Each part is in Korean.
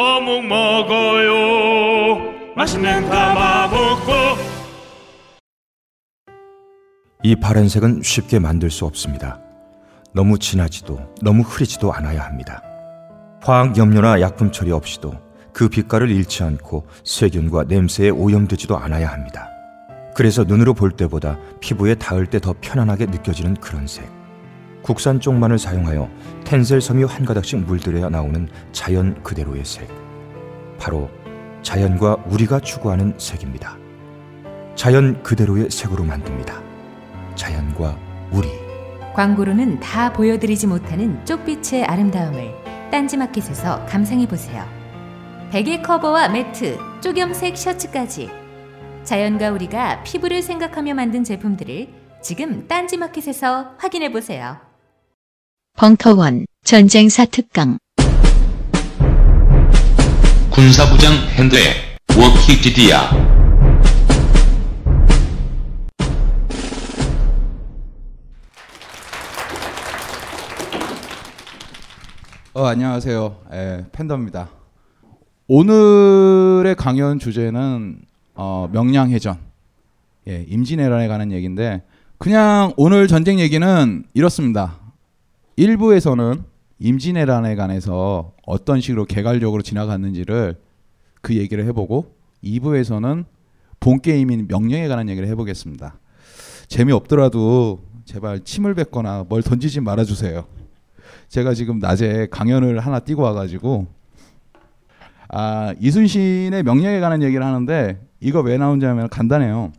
어묵 먹어요 맛있는 가마복고 이 파란색은 쉽게 만들 수 없습니다. 너무 진하지도 너무 흐리지도 않아야 합니다. 화학 염료나 약품 처리 없이도 그 빛깔을 잃지 않고 세균과 냄새에 오염되지도 않아야 합니다. 그래서 눈으로 볼 때보다 피부에 닿을 때 더 편안하게 느껴지는 그런 색. 국산 쪽만을 사용하여 텐셀 섬유 한 가닥씩 물들여야 나오는 자연 그대로의 색. 바로 자연과 우리가 추구하는 색입니다. 자연 그대로의 색으로 만듭니다. 자연과 우리. 광고로는 다 보여드리지 못하는 쪽빛의 아름다움을 딴지마켓에서 감상해 보세요. 베개 커버와 매트, 쪽염색 셔츠까지 자연과 우리가 피부를 생각하며 만든 제품들을 지금 딴지마켓에서 확인해 보세요. 벙커원 전쟁사 특강 군사부장 핸드에 워키지디아 어, 안녕하세요. 예, 팬더입니다. 오늘의 강연 주제는 어, 명량해전, 예, 임진왜란에 관한 얘기인데 그냥 오늘 전쟁 얘기는 이렇습니다. 1부에서는 임진왜란에 관해서 어떤 식으로 개괄적으로 지나갔는지를 그 얘기를 해보고 2부에서는 본 게임인 명령에 관한 얘기를 해보겠습니다. 재미없더라도 제발 침을 뱉거나 뭘 던지지 말아주세요. 제가 지금 낮에 강연을 하나 띄고 와가지고 아 이순신의 명령에 관한 얘기를 하는데 이거 왜 나온지 하면 간단해요.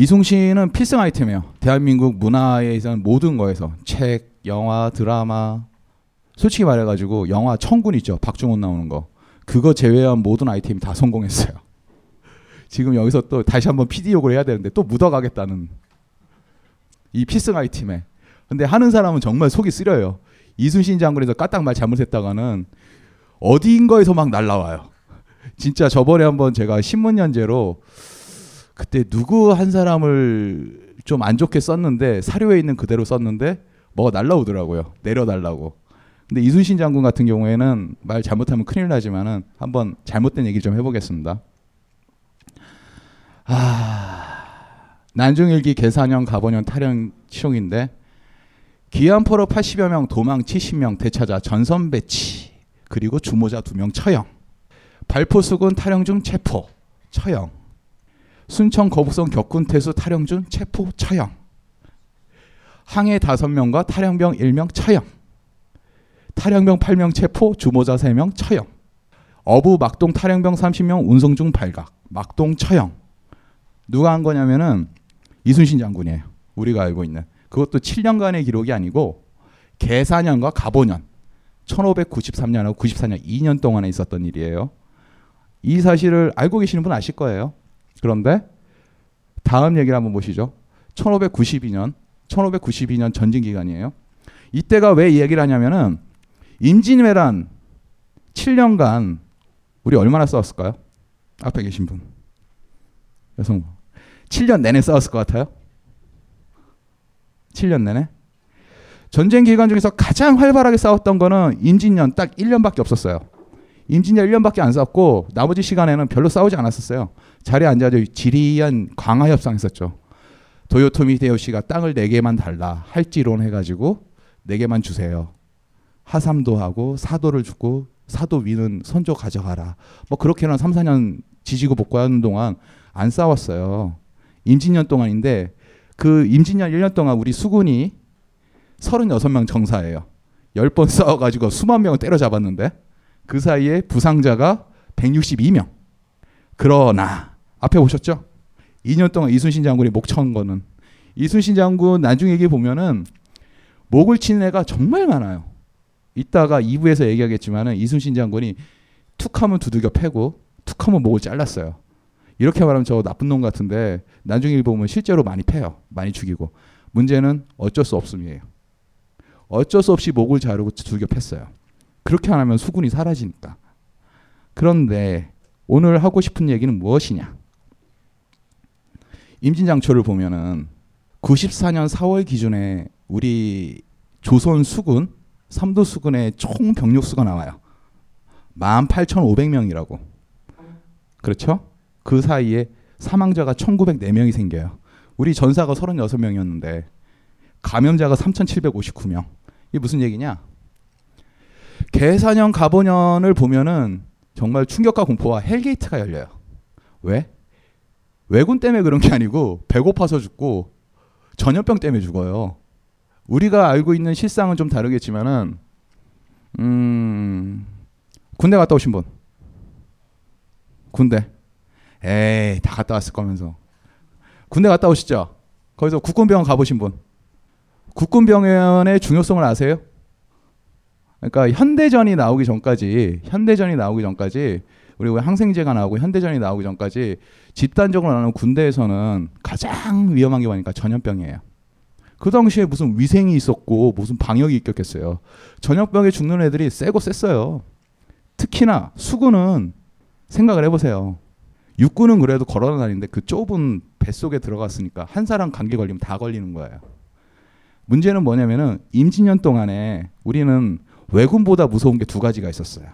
이순신은 필승 아이템이에요. 대한민국 문화에 있어서는 모든 거에서 책, 영화, 드라마 솔직히 말해가지고 영화 청군 있죠. 박중훈 나오는 거 그거 제외한 모든 아이템이 다 성공했어요. 지금 여기서 또 다시 한번 PD 욕을 해야 되는데 또 묻어가겠다는 이 필승 아이템에 근데 하는 사람은 정말 속이 쓰려요. 이순신 장군에서 까딱 말 잘못했다가는 어디인가에서 막 날라와요. 진짜 저번에 한번 제가 신문 연재로 그때 누구 한 사람을 좀 안 좋게 썼는데 사료에 있는 그대로 썼는데 뭐가 날라오더라고요. 내려달라고. 근데 이순신 장군 같은 경우에는 말 잘못하면 큰일 나지만은 한번 잘못된 얘기 좀 해보겠습니다. 아 난중일기 개사년 가보년 탈영 치룡인데 기안포로 80여 명, 도망 70명, 대차자 전선 배치, 그리고 주모자 2명 처형. 발포수군 탈영 중 체포, 처형. 순천 거북선 격군 태수 탈영 중 체포, 처형. 항해 5명과 탈영병 1명 처형. 탈영병 8명 체포, 주모자 3명 처형. 어부 막동 탈영병 30명 운송 중 발각, 막동 처형. 누가 한 거냐면은 이순신 장군이에요. 우리가 알고 있는. 그것도 7년간의 기록이 아니고 개사년과 가보년 1593년하고 94년 2년 동안에 있었던 일이에요. 이 사실을 알고 계시는 분 아실 거예요. 그런데 다음 얘기를 한번 보시죠. 1592년 1592년 전쟁 기간이에요. 이때가 왜 이 얘기를 하냐면은 임진왜란 7년간 우리 얼마나 싸웠을까요? 앞에 계신 분. 여성. 7년 내내 싸웠을 것 같아요? 7년 내내? 전쟁 기간 중에서 가장 활발하게 싸웠던 거는 임진년 딱 1년밖에 없었어요. 임진년 1년밖에 안 싸웠고 나머지 시간에는 별로 싸우지 않았었어요. 자리에 앉아서 지리한 광화 협상 했었죠. 도요토미 히데요시가 땅을 4개만 달라 할지론 해가지고 4개만 주세요. 하삼도 하고 사도를 주고 사도 위는 선조 가져가라. 뭐 그렇게는 3, 4년 지지고 복구하는 동안 안 싸웠어요. 임진년 동안인데 그 임진년 1년 동안 우리 수군이 36명 정사예요. 10번 싸워가지고 수만 명을 때려잡았는데 그 사이에 부상자가 162명. 그러나 앞에 보셨죠? 2년 동안 이순신 장군이 목천 거는 이순신 장군 나중에 얘기 보면은 목을 치는 애가 정말 많아요. 이따가 2부에서 얘기하겠지만은 이순신 장군이 툭하면 두들겨 패고 툭하면 목을 잘랐어요. 이렇게 말하면 저 나쁜 놈 같은데 나중에 일 보면 실제로 많이 패요. 많이 죽이고. 문제는 어쩔 수 없음이에요. 어쩔 수 없이 목을 자르고 두들겨 팼어요. 그렇게 안 하면 수군이 사라지니까. 그런데 오늘 하고 싶은 얘기는 무엇이냐? 임진장초를 보면은 94년 4월 기준에 우리 조선 수군 삼도 수군의 총 병력 수가 나와요. 18,500명이라고. 그렇죠? 그 사이에 사망자가 1,904명이 생겨요. 우리 전사가 36명이었는데 감염자가 3,759명. 이게 무슨 얘기냐? 계사년 갑오년을 보면은 정말 충격과 공포와 hell gate가 열려요. 왜? 왜군 때문에 그런 게 아니고 배고파서 죽고 전염병 때문에 죽어요. 우리가 알고 있는 실상은 좀 다르겠지만은 음 군대 갔다 오신 분 군대 에이 다 갔다 왔을 거면서 군대 갔다 오시죠 거기서 국군병원 가보신 분 국군병원의 중요성을 아세요? 그러니까 현대전이 나오기 전까지 현대전이 나오기 전까지 그리고 항생제가 나오고 현대전이 나오기 전까지 집단적으로 나오는 군대에서는 가장 위험한 게 뭐니까 전염병이에요. 그 당시에 무슨 위생이 있었고 무슨 방역이 있겠겠어요. 전염병에 죽는 애들이 세고 셌어요. 특히나 수군은 생각을 해보세요. 육군은 그래도 걸어 다니는데 그 좁은 뱃속에 들어갔으니까 한 사람 감기 걸리면 다 걸리는 거예요. 문제는 뭐냐면은 임진년 동안에 우리는 왜군보다 무서운 게 두 가지가 있었어요.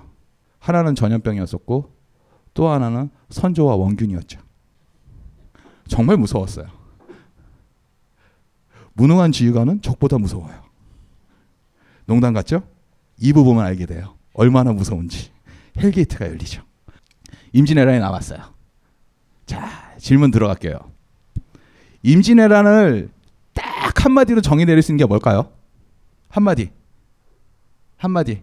하나는 전염병이었었고 또 하나는 선조와 원균이었죠. 정말 무서웠어요. 무능한 지휘관은 적보다 무서워요. 농담 같죠? 이 부분만 알게 돼요. 얼마나 무서운지. hell gate가 열리죠. 임진왜란이 나왔어요. 자, 질문 들어갈게요. 임진왜란을 딱 한마디로 정의 내릴 수 있는 게 뭘까요? 한마디. 한마디.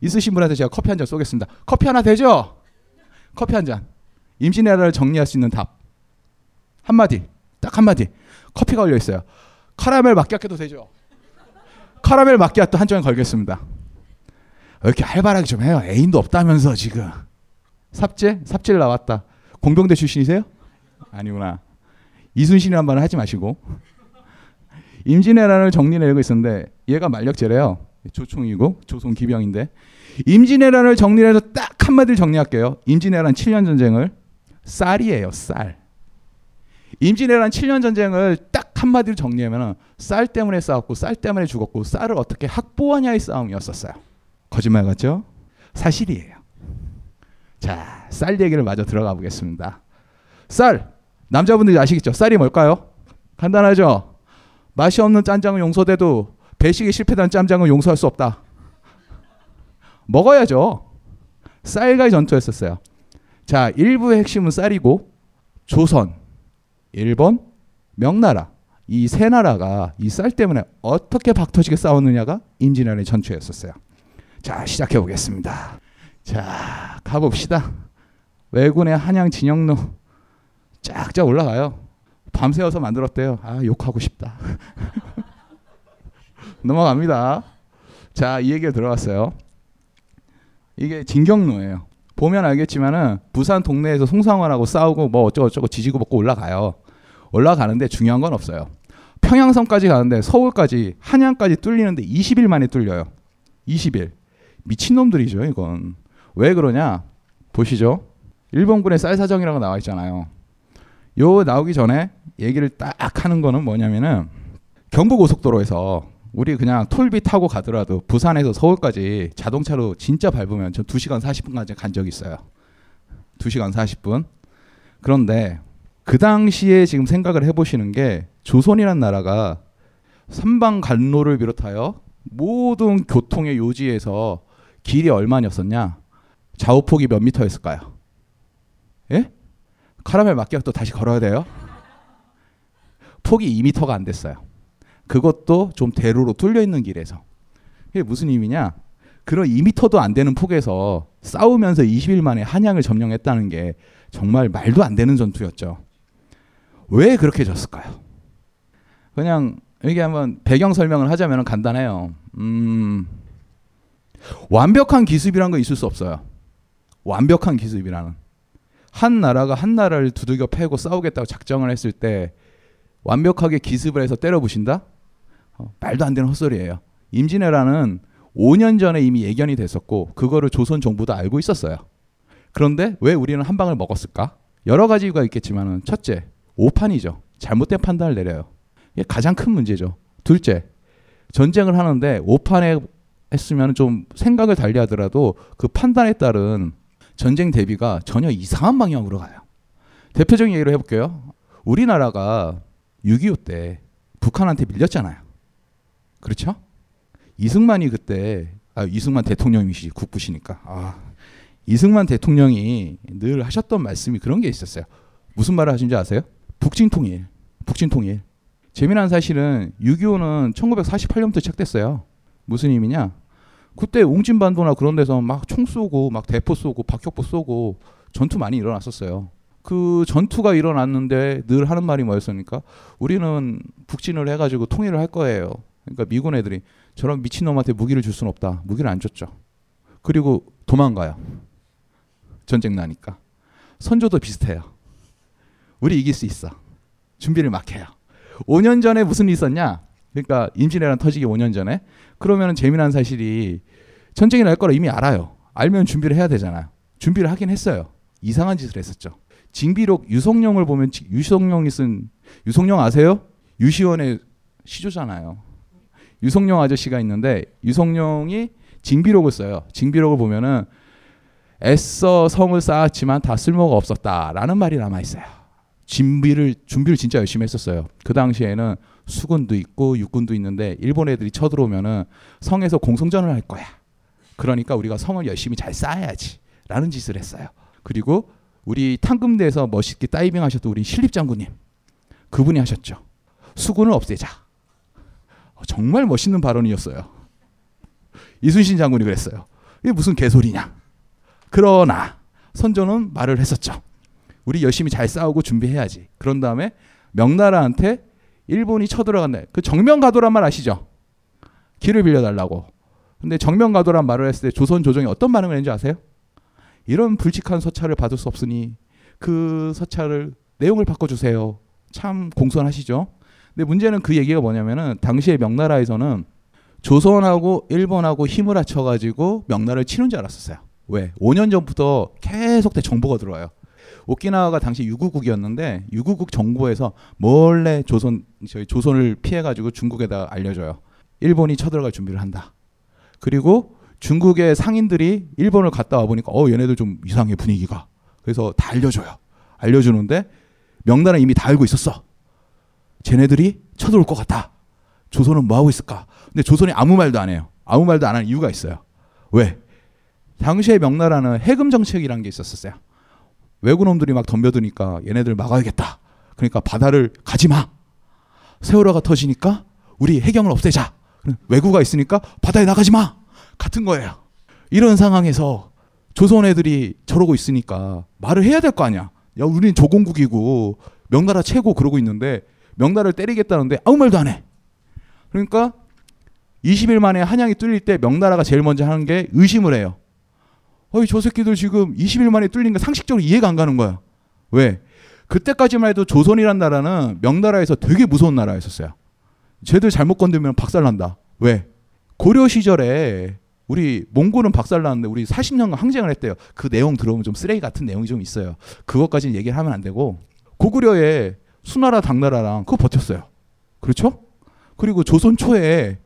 있으신 분한테 제가 커피 한 잔 쏘겠습니다. 커피 하나 되죠? 커피 한 잔. 임진왜란을 정리할 수 있는 답. 한마디. 딱 한마디. 커피가 걸려 있어요. 카라멜 마키아토도 되죠? 카라멜 마키아토 한 잔 걸겠습니다. 왜 이렇게 활발하게 좀 해요? 애인도 없다면서 지금. 삽질? 삽질 나왔다. 공병대 출신이세요? 아니구나. 이순신이란 말을 하지 마시고. 임진왜란을 정리내고 있었는데 얘가 만력제래요. 조총이고 조선 기병인데 임진왜란을 정리해서 딱 한마디를 정리할게요. 임진왜란 7년 전쟁을 쌀이에요. 쌀. 임진왜란 7년 전쟁을 딱 한마디로 정리하면 쌀 때문에 싸웠고 쌀 때문에 죽었고 쌀을 어떻게 확보하냐의 싸움이었었어요. 거짓말 같죠? 사실이에요. 자, 쌀 얘기를 마저 들어가 보겠습니다. 쌀. 남자분들이 아시겠죠? 쌀이 뭘까요? 간단하죠? 맛이 없는 짠장은 용서돼도 배식이 실패한 짬장은 용서할 수 없다. 먹어야죠. 쌀과의 전투였었어요. 자, 일부의 핵심은 쌀이고 조선, 일본, 명나라 이 세 나라가 이 쌀 때문에 어떻게 박터지게 싸웠느냐가 임진왜란의 전투였었어요. 자, 시작해 보겠습니다. 자, 가봅시다. 왜군의 한양 진영로 쫙쫙 올라가요. 밤새워서 만들었대요. 아, 욕하고 싶다. 넘어갑니다. 자, 이 얘기가 들어갔어요. 이게 진경로예요. 보면 알겠지만은 부산 동네에서 송상원하고 싸우고 뭐 어쩌고저쩌고 지지고 먹고 올라가요. 올라가는데 중요한 건 없어요. 평양성까지 가는데 서울까지 한양까지 뚫리는데 20일 만에 뚫려요. 20일. 미친놈들이죠, 이건. 왜 그러냐? 보시죠. 일본군의 쌀 사정이라고 나와 있잖아요. 요 나오기 전에 얘기를 딱 하는 거는 뭐냐면은 경부고속도로에서 우리 그냥 톨비 타고 가더라도 부산에서 서울까지 자동차로 진짜 밟으면 저 2시간 40분까지 간 적이 있어요. 2시간 40분. 그런데 그 당시에 지금 생각을 해보시는 게 조선이란 나라가 삼방 간로를 비롯하여 모든 교통의 요지에서 길이 얼마였었냐? 좌우폭이 몇 미터였을까요? 예? 카라멜 마키아또 다시 걸어야 돼요? 폭이 2미터가 안 됐어요. 그것도 좀 대로로 뚫려 있는 길에서. 이게 무슨 의미냐? 그런 2미터도 안 되는 폭에서 싸우면서 20일 만에 한양을 점령했다는 게 정말 말도 안 되는 전투였죠. 왜 그렇게 졌을까요? 그냥 이게 한번 배경 설명을 하자면 간단해요. 음, 완벽한 기습이란 거 있을 수 없어요. 완벽한 기습이라는. 한 나라가 한 나라를 두들겨 패고 싸우겠다고 작정을 했을 때 완벽하게 기습을 해서 때려 부신다? 어, 말도 안 되는 헛소리예요. 임진왜란은 5년 전에 이미 예견이 됐었고 그거를 조선 정부도 알고 있었어요. 그런데 왜 우리는 한 방을 먹었을까? 여러 가지가 있겠지만은 첫째, 오판이죠. 잘못된 판단을 내려요. 이게 가장 큰 문제죠. 둘째, 전쟁을 하는데 오판에 했으면 좀 생각을 달리하더라도 그 판단에 따른 전쟁 대비가 전혀 이상한 방향으로 가요. 대표적인 예로 해볼게요. 우리나라가 6.25 때 북한한테 밀렸잖아요. 그렇죠? 이승만이 그때 아 이승만 대통령이시 국부시니까 아 이승만 대통령이 늘 하셨던 말씀이 그런 게 있었어요. 무슨 말을 하신지 아세요? 북진통일. 북진통일. 재미난 사실은 6.25는 1948년부터 시작됐어요. 무슨 의미냐? 그때 웅진반도나 그런 데서 막 총 쏘고 막 대포 쏘고 박격포 쏘고 전투 많이 일어났었어요. 그 전투가 일어났는데 늘 하는 말이 뭐였습니까? 우리는 북진을 해가지고 통일을 할 거예요. 그러니까 미군 애들이 저런 미친놈한테 무기를 줄 수는 없다. 무기를 안 줬죠. 그리고 도망가요. 전쟁 나니까. 선조도 비슷해요. 우리 이길 수 있어. 준비를 막 해요. 5년 전에 무슨 일이 있었냐? 그러니까 임진왜란 터지기 5년 전에 그러면 재미난 사실이 전쟁이 날 거라 이미 알아요. 알면 준비를 해야 되잖아요. 준비를 하긴 했어요. 이상한 짓을 했었죠. 징비록 유성룡을 보면 유성룡이 쓴 유성룡 아세요? 유시원의 시조잖아요. 유성룡 아저씨가 있는데 유성룡이 징비록을 써요. 징비록을 보면은 애써 성을 쌓았지만 다 쓸모가 없었다라는 말이 남아 있어요. 준비를 준비를 진짜 열심히 했었어요. 그 당시에는 수군도 있고 육군도 있는데 일본 애들이 쳐들어오면은 성에서 공성전을 할 거야. 그러니까 우리가 성을 열심히 잘 쌓아야지라는 짓을 했어요. 그리고 우리 탕금대에서 멋있게 다이빙 하셨던 우리 신립 장군님 그분이 하셨죠. 수군을 없애자. 정말 멋있는 발언이었어요. 이순신 장군이 그랬어요. 이게 무슨 개소리냐. 그러나 선조는 말을 했었죠. 우리 열심히 잘 싸우고 준비해야지. 그런 다음에 명나라한테 일본이 쳐들어간다. 그 정면 가도란 말 아시죠? 길을 빌려달라고. 근데 정면 가도란 말을 했을 때 조선 조정이 어떤 반응을 했는지 아세요? 이런 불직한 서찰을 받을 수 없으니 그 서찰을 내용을 바꿔주세요. 참 공손하시죠? 근데 문제는 그 얘기가 뭐냐면은 당시에 명나라에서는 조선하고 일본하고 힘을 합쳐가지고 명나라를 치는 줄 알았었어요. 왜? 5년 전부터 계속 정보가 들어와요. 오키나와가 당시 유구국이었는데 유구국 정부에서 몰래 조선 저희 조선을 피해가지고 중국에다 알려줘요. 일본이 쳐들어갈 준비를 한다. 그리고 중국의 상인들이 일본을 갔다 와 보니까 어 얘네들 좀 이상해 분위기가. 그래서 다 알려줘요. 알려주는데 명나라 이미 다 알고 있었어. 쟤네들이 쳐들어올 것 같아. 조선은 뭐 하고 있을까? 근데 조선이 아무 말도 안 해요. 아무 말도 안 하는 이유가 있어요. 왜? 당시에 명나라는 해금 정책이라는 게 있었어요. 외국놈들이 막 덤벼드니까 얘네들 막아야겠다. 그러니까 바다를 가지 마. 세월호가 터지니까 우리 해경을 없애자. 외구가 있으니까 바다에 나가지 마. 같은 거예요. 이런 상황에서 조선 애들이 저러고 있으니까 말을 해야 될 거 아니야. 야, 우리는 조공국이고 명나라 최고 그러고 있는데 명나라를 때리겠다는데 아무 말도 안 해. 그러니까 20일 만에 한양이 뚫릴 때 명나라가 제일 먼저 하는 게 의심을 해요. 어이 저 새끼들 지금 20일 만에 뚫린 거 상식적으로 이해가 안 가는 거야. 왜? 그때까지만 해도 조선이란 나라는 명나라에서 되게 무서운 나라였었어요. 쟤들 잘못 건드면 박살난다. 왜? 고려 시절에 우리 몽골은 박살났는데 우리 40년간 항쟁을 했대요. 그 내용 들어보면 좀 쓰레기 같은 내용이 좀 있어요. 그것까지는 얘기를 하면 안 되고 고구려에 수나라 당나라랑 그거 버텼어요. 그렇죠? 그리고 조선 초에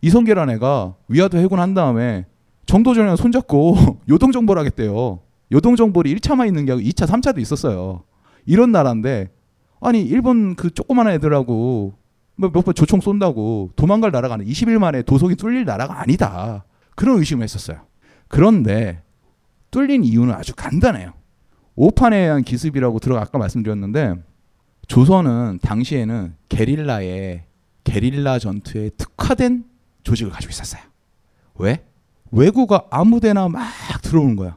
이성계란 애가 위화도 해군한 다음에 정도전이랑 손잡고 요동정벌 하겠대요. 요동정벌이 1차만 있는 게 아니고 2차, 3차도 있었어요. 이런 나라인데 아니 일본 그 조그마한 애들하고 뭐몇번 조총 쏜다고 도망갈 나라가 아니 20일 만에 도속이 뚫릴 나라가 아니다. 그런 의심을 했었어요. 그런데 뚫린 이유는 아주 간단해요. 오판에 의한 기습이라고 들어 아까 말씀드렸는데 조선은 당시에는 게릴라의 게릴라 전투에 특화된 조직을 가지고 있었어요. 왜? 왜구가 아무데나 막 들어오는 거야.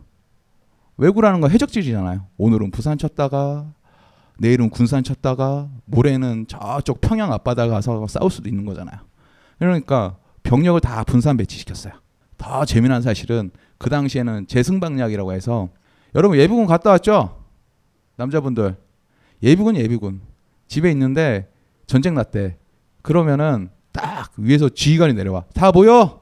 왜구라는 건 해적지잖아요. 오늘은 부산 쳤다가 내일은 군산 쳤다가 모레는 저쪽 평양 앞바다 가서 싸울 수도 있는 거잖아요. 그러니까 병력을 다 분산 배치시켰어요. 더 재미난 사실은 그 당시에는 재승방약이라고 해서 여러분 예비군 갔다 왔죠? 남자분들 예비군 예비군 집에 있는데 전쟁 났대. 그러면은 딱 위에서 지휘관이 내려와. 다 모여.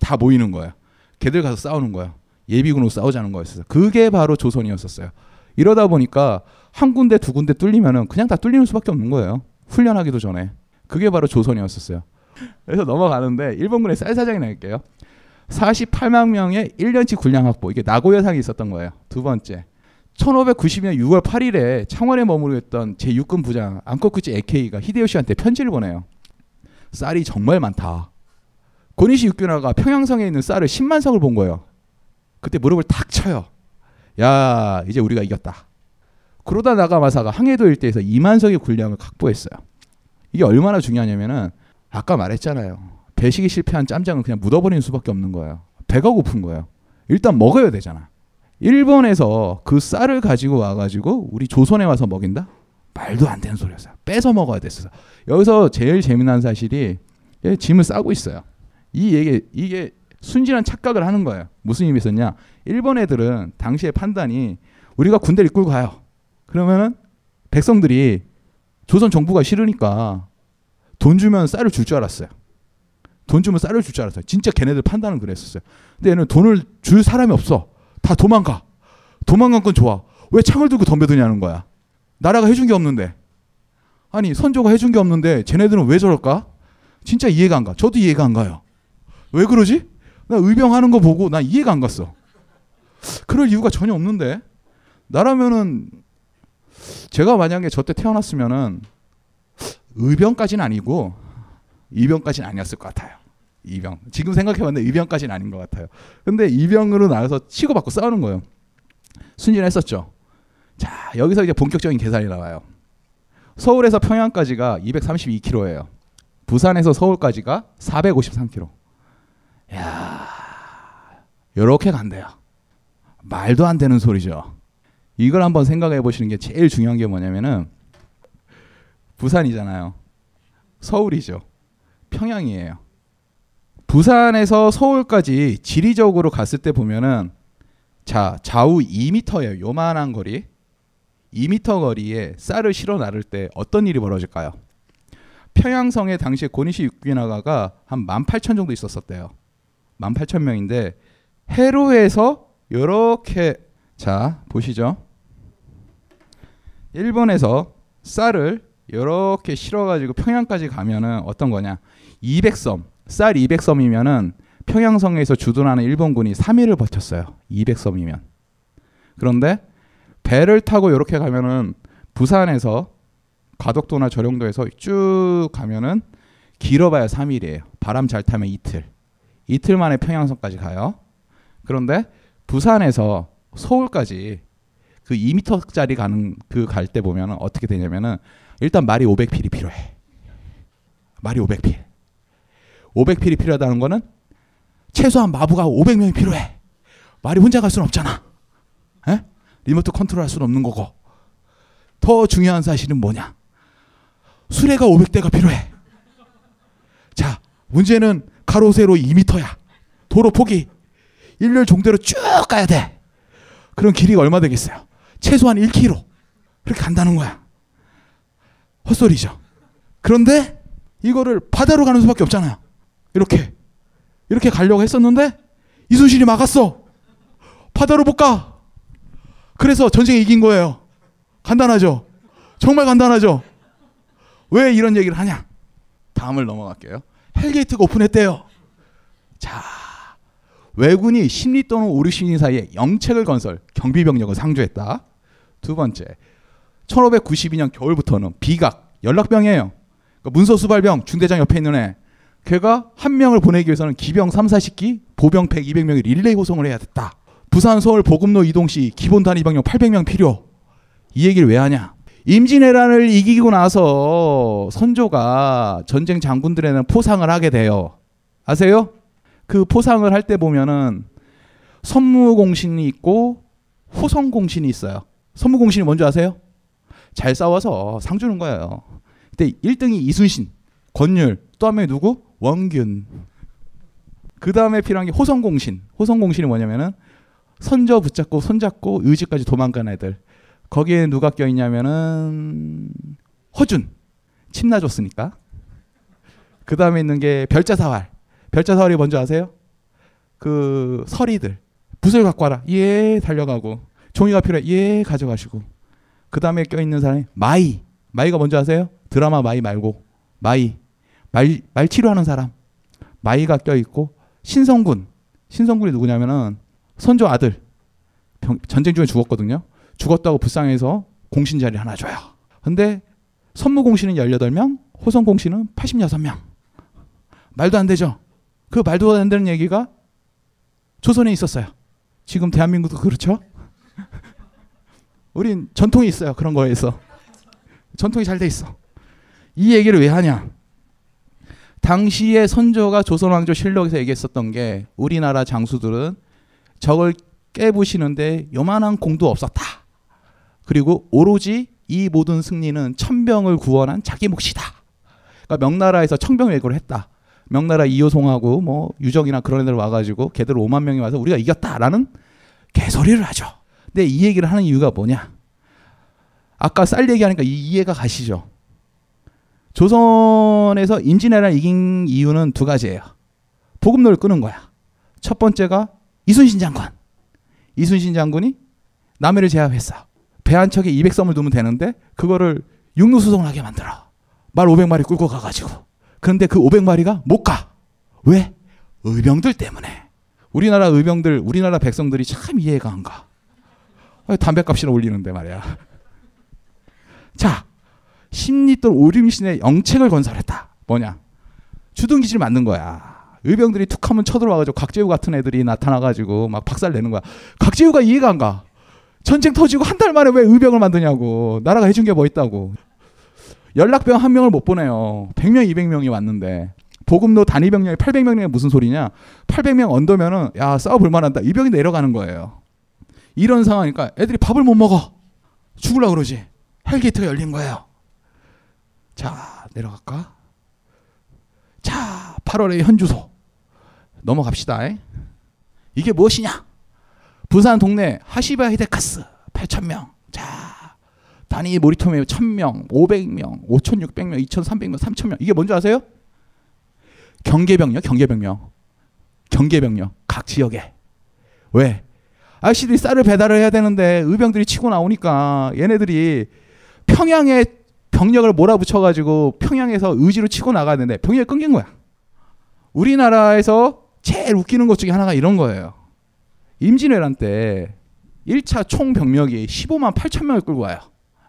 다 모이는 거야. 걔들 가서 싸우는 거야. 예비군으로 싸우자는 거였어요. 그게 바로 조선이었었어요. 이러다 보니까 한 군데 두 군데 뚫리면은 그냥 다 뚫리는 수밖에 없는 거예요. 훈련하기도 전에. 그게 바로 조선이었었어요. 그래서 넘어가는데 일본군의 쌀사장이 나갈게요. 48만 명의 1년치 군량 확보. 이게 나고야상이 있었던 거예요. 두 번째. 1590년 6월 8일에 창원에 머무르고 있던 제6군 부장 안코쿠치 에케이가 히데요시한테 편지를 보내요. 쌀이 정말 많다. 고니시 육균화가 평양성에 있는 쌀을 10만 석을 본 거예요. 그때 무릎을 탁 쳐요. 야, 이제 우리가 이겼다. 그러다 나가마사가 항해도 일대에서 2만 석의 군량을 확보했어요. 이게 얼마나 중요하냐면은 아까 말했잖아요. 배식이 실패한 짬장은 그냥 묻어버리는 수밖에 없는 거예요. 배가 고픈 거예요. 일단 먹어야 되잖아. 일본에서 그 쌀을 가지고 와가지고 우리 조선에 와서 먹인다? 말도 안 되는 소리였어요. 뺏어 먹어야 됐어요. 여기서 제일 재미난 사실이 짐을 싸고 있어요. 이 얘기 이게 순진한 착각을 하는 거예요. 무슨 의미 있었냐? 일본 애들은 당시의 판단이 우리가 군대를 이끌고 가요. 그러면은 백성들이 조선 정부가 싫으니까 돈 주면 쌀을 줄 줄 알았어요. 돈 주면 쌀을 줄 줄 알았어요. 진짜 걔네들 판단은 그랬었어요. 근데 얘는 돈을 줄 사람이 없어. 다 도망가. 도망간 건 좋아. 왜 창을 들고 덤벼드냐는 거야. 나라가 해준 게 없는데. 아니 선조가 해준 게 없는데 쟤네들은 왜 저럴까? 진짜 이해가 안 가. 저도 이해가 안 가요. 왜 그러지? 나 의병하는 거 보고 나 이해가 안 갔어. 그럴 이유가 전혀 없는데. 나라면은 제가 만약에 저 때 태어났으면은 의병까지는 아니고 이병까지는 아니었을 것 같아요. 이병. 지금 생각해봤는데 이병까지는 아닌 것 같아요. 근데 이병으로 나와서 치고받고 싸우는 거예요. 순진했었죠. 자, 여기서 이제 본격적인 계산이 나와요. 서울에서 평양까지가 232km예요. 부산에서 서울까지가 453km. 야, 이렇게 간대요. 말도 안 되는 소리죠. 이걸 한번 생각해 보시는 게 제일 중요한 게 뭐냐면은 부산이잖아요. 서울이죠. 평양이에요. 부산에서 서울까지 지리적으로 갔을 때 보면은 자 좌우 2m예요. 요만한 거리. 2m 거리에 쌀을 실어 나를 때 어떤 일이 벌어질까요? 평양성에 당시에 고니시 육기나가가 한 18,000 정도 있었었대요. 18,000명인데 해로에서 이렇게 자 보시죠. 일본에서 쌀을 이렇게 실어가지고 평양까지 가면은 어떤 거냐? 200섬 쌀 200섬이면은 평양성에서 주둔하는 일본군이 3일을 버텼어요. 200섬이면. 그런데 배를 타고 이렇게 가면은 부산에서 가덕도나 저령도에서 쭉 가면은 길어봐야 3일이에요. 바람 잘 타면 이틀. 이틀 만에 평양성까지 가요. 그런데 부산에서 서울까지 그 2m짜리 가는 그 갈 때 보면은 어떻게 되냐면은 일단 말이 500필이 필요해. 말이 500필. 500필이 필요하다는 거는 최소한 마부가 500명이 필요해. 말이 혼자 갈 수는 없잖아. 에? 리모트 컨트롤 할 수는 없는 거고. 더 중요한 사실은 뭐냐? 수레가 500대가 필요해. 자, 문제는 가로 세로 2m야. 도로 폭이 일렬 종대로 쭉 가야 돼. 그럼 길이가 얼마 되겠어요? 최소한 1km. 그렇게 간다는 거야. 헛소리죠. 그런데 이거를 바다로 가는 수밖에 없잖아요. 이렇게 이렇게 가려고 했었는데 이순신이 막았어. 바다로 못 가. 그래서 전쟁에 이긴 거예요. 간단하죠? 정말 간단하죠? 왜 이런 얘기를 하냐? 다음을 넘어갈게요. hell gate가 오픈했대요. 자, 왜군이 십리 또는 오륙십리 사이에 영책을 건설, 경비병력을 상주했다. 두 번째, 1592년 겨울부터는 비각, 연락병이에요. 그러니까 문서수발병, 중대장 옆에 있는 애. 걔가 한 명을 보내기 위해서는 기병 3, 40기, 보병 100, 200명이 릴레이 호송을 해야 됐다. 부산, 서울, 보급로 이동 시 기본 단위 병력 800명 필요. 이 얘기를 왜 하냐? 임진왜란을 이기고 나서 선조가 전쟁 장군들에는 포상을 하게 돼요. 아세요? 그 포상을 할 때 보면은 선무공신이 있고 호성공신이 있어요. 선무공신이 뭔지 아세요? 잘 싸워서 상 주는 거예요. 그때 1등이 이순신, 권율, 또 한 명이 누구? 원균. 그 다음에 필요한 게 호성공신. 호성공신이 뭐냐면은 선저 붙잡고 손잡고 의지까지 도망간 애들. 거기에 누가 껴있냐면은 허준. 침나줬으니까. 그 다음에 있는 게 별자사활. 별자사활이 뭔지 아세요? 그 서리들. 붓을 갖고 와라. 예, 달려가고. 종이가 필요해. 예, 가져가시고. 그 다음에 껴있는 사람이 마의. 마의가 뭔지 아세요? 드라마 마의 말고. 마의. 말, 말 치료하는 사람. 마의가 껴있고. 신성군. 신성군이 누구냐면은 선조 아들. 병, 전쟁 중에 죽었거든요. 죽었다고 불쌍해서 공신 자리 하나 줘요. 근데 선무 공신은 18명, 호성 공신은 86명. 말도 안 되죠. 그 말도 안 되는 얘기가 조선에 있었어요. 지금 대한민국도 그렇죠? 우린 전통이 있어요. 그런 거에서. 전통이 잘 돼 있어. 이 얘기를 왜 하냐? 당시에 선조가 조선왕조 실록에서 얘기했었던 게 우리나라 장수들은 적을 깨부시는데 요만한 공도 없었다. 그리고 오로지 이 모든 승리는 천병을 구원한 자기 몫이다. 그러니까 명나라에서 청병외교를 했다. 명나라 이호송하고 뭐 유정이나 그런 애들 와가지고 걔들 5만 명이 와서 우리가 이겼다라는 개소리를 하죠. 근데 이 얘기를 하는 이유가 뭐냐? 아까 쌀 얘기하니까 이 이해가 가시죠. 조선 에서 임진왜란 이긴 이유는 두 가지예요. 보급로를 끄는 거야. 첫 번째가 이순신 장군. 이순신 장군이 남해를 제압했어. 배 한 척에 200섬을 두면 되는데 그거를 육로 수송을 하게 만들어. 말 500마리 끌고 가가지고. 그런데 그 500마리가 못 가. 왜? 의병들 때문에. 우리나라 의병들, 우리나라 백성들이 참 이해가 안 가. 담배값이나 올리는데 말이야. 자, 심리돌 오림신의 영책을 건설했다. 뭐냐? 주둔기지를 만든 거야. 의병들이 툭 하면 쳐들어와가지고 각재우 같은 애들이 나타나가지고 막 박살 내는 거야. 각재우가 이해가 안 가. 전쟁 터지고 한 달 만에 왜 의병을 만드냐고. 나라가 해준 게 뭐 있다고. 연락병 한 명을 못 보내요. 100명, 200명이 왔는데. 보급로 단위 병력이 800명이 무슨 소리냐? 800명 under면은 야 싸워볼 만한다. 의병이 내려가는 거예요. 이런 상황이니까 애들이 밥을 못 먹어. 죽을라 그러지. hell gate가 열린 거예요. 자 내려갈까? 자 8월의 현주소 넘어갑시다. 이게 무엇이냐? 부산 동네 하시바 히데카스 8,000명. 자 단위 모리토메 1,000명, 500명, 5,600명, 2,300명, 3,000명. 이게 뭔지 아세요? 경계병력, 경계병력. 경계병력. 각 지역에. 왜? 아저씨들이 쌀을 배달을 해야 되는데 의병들이 치고 나오니까 얘네들이 평양에 병력을 몰아붙여가지고 평양에서 의지로 치고 나가야 되는데 병력이 끊긴 거야. 우리나라에서 제일 웃기는 것 중에 하나가 이런 거예요. 임진왜란 때 1차 총 병력이 15만 8천 명을 끌고 와요.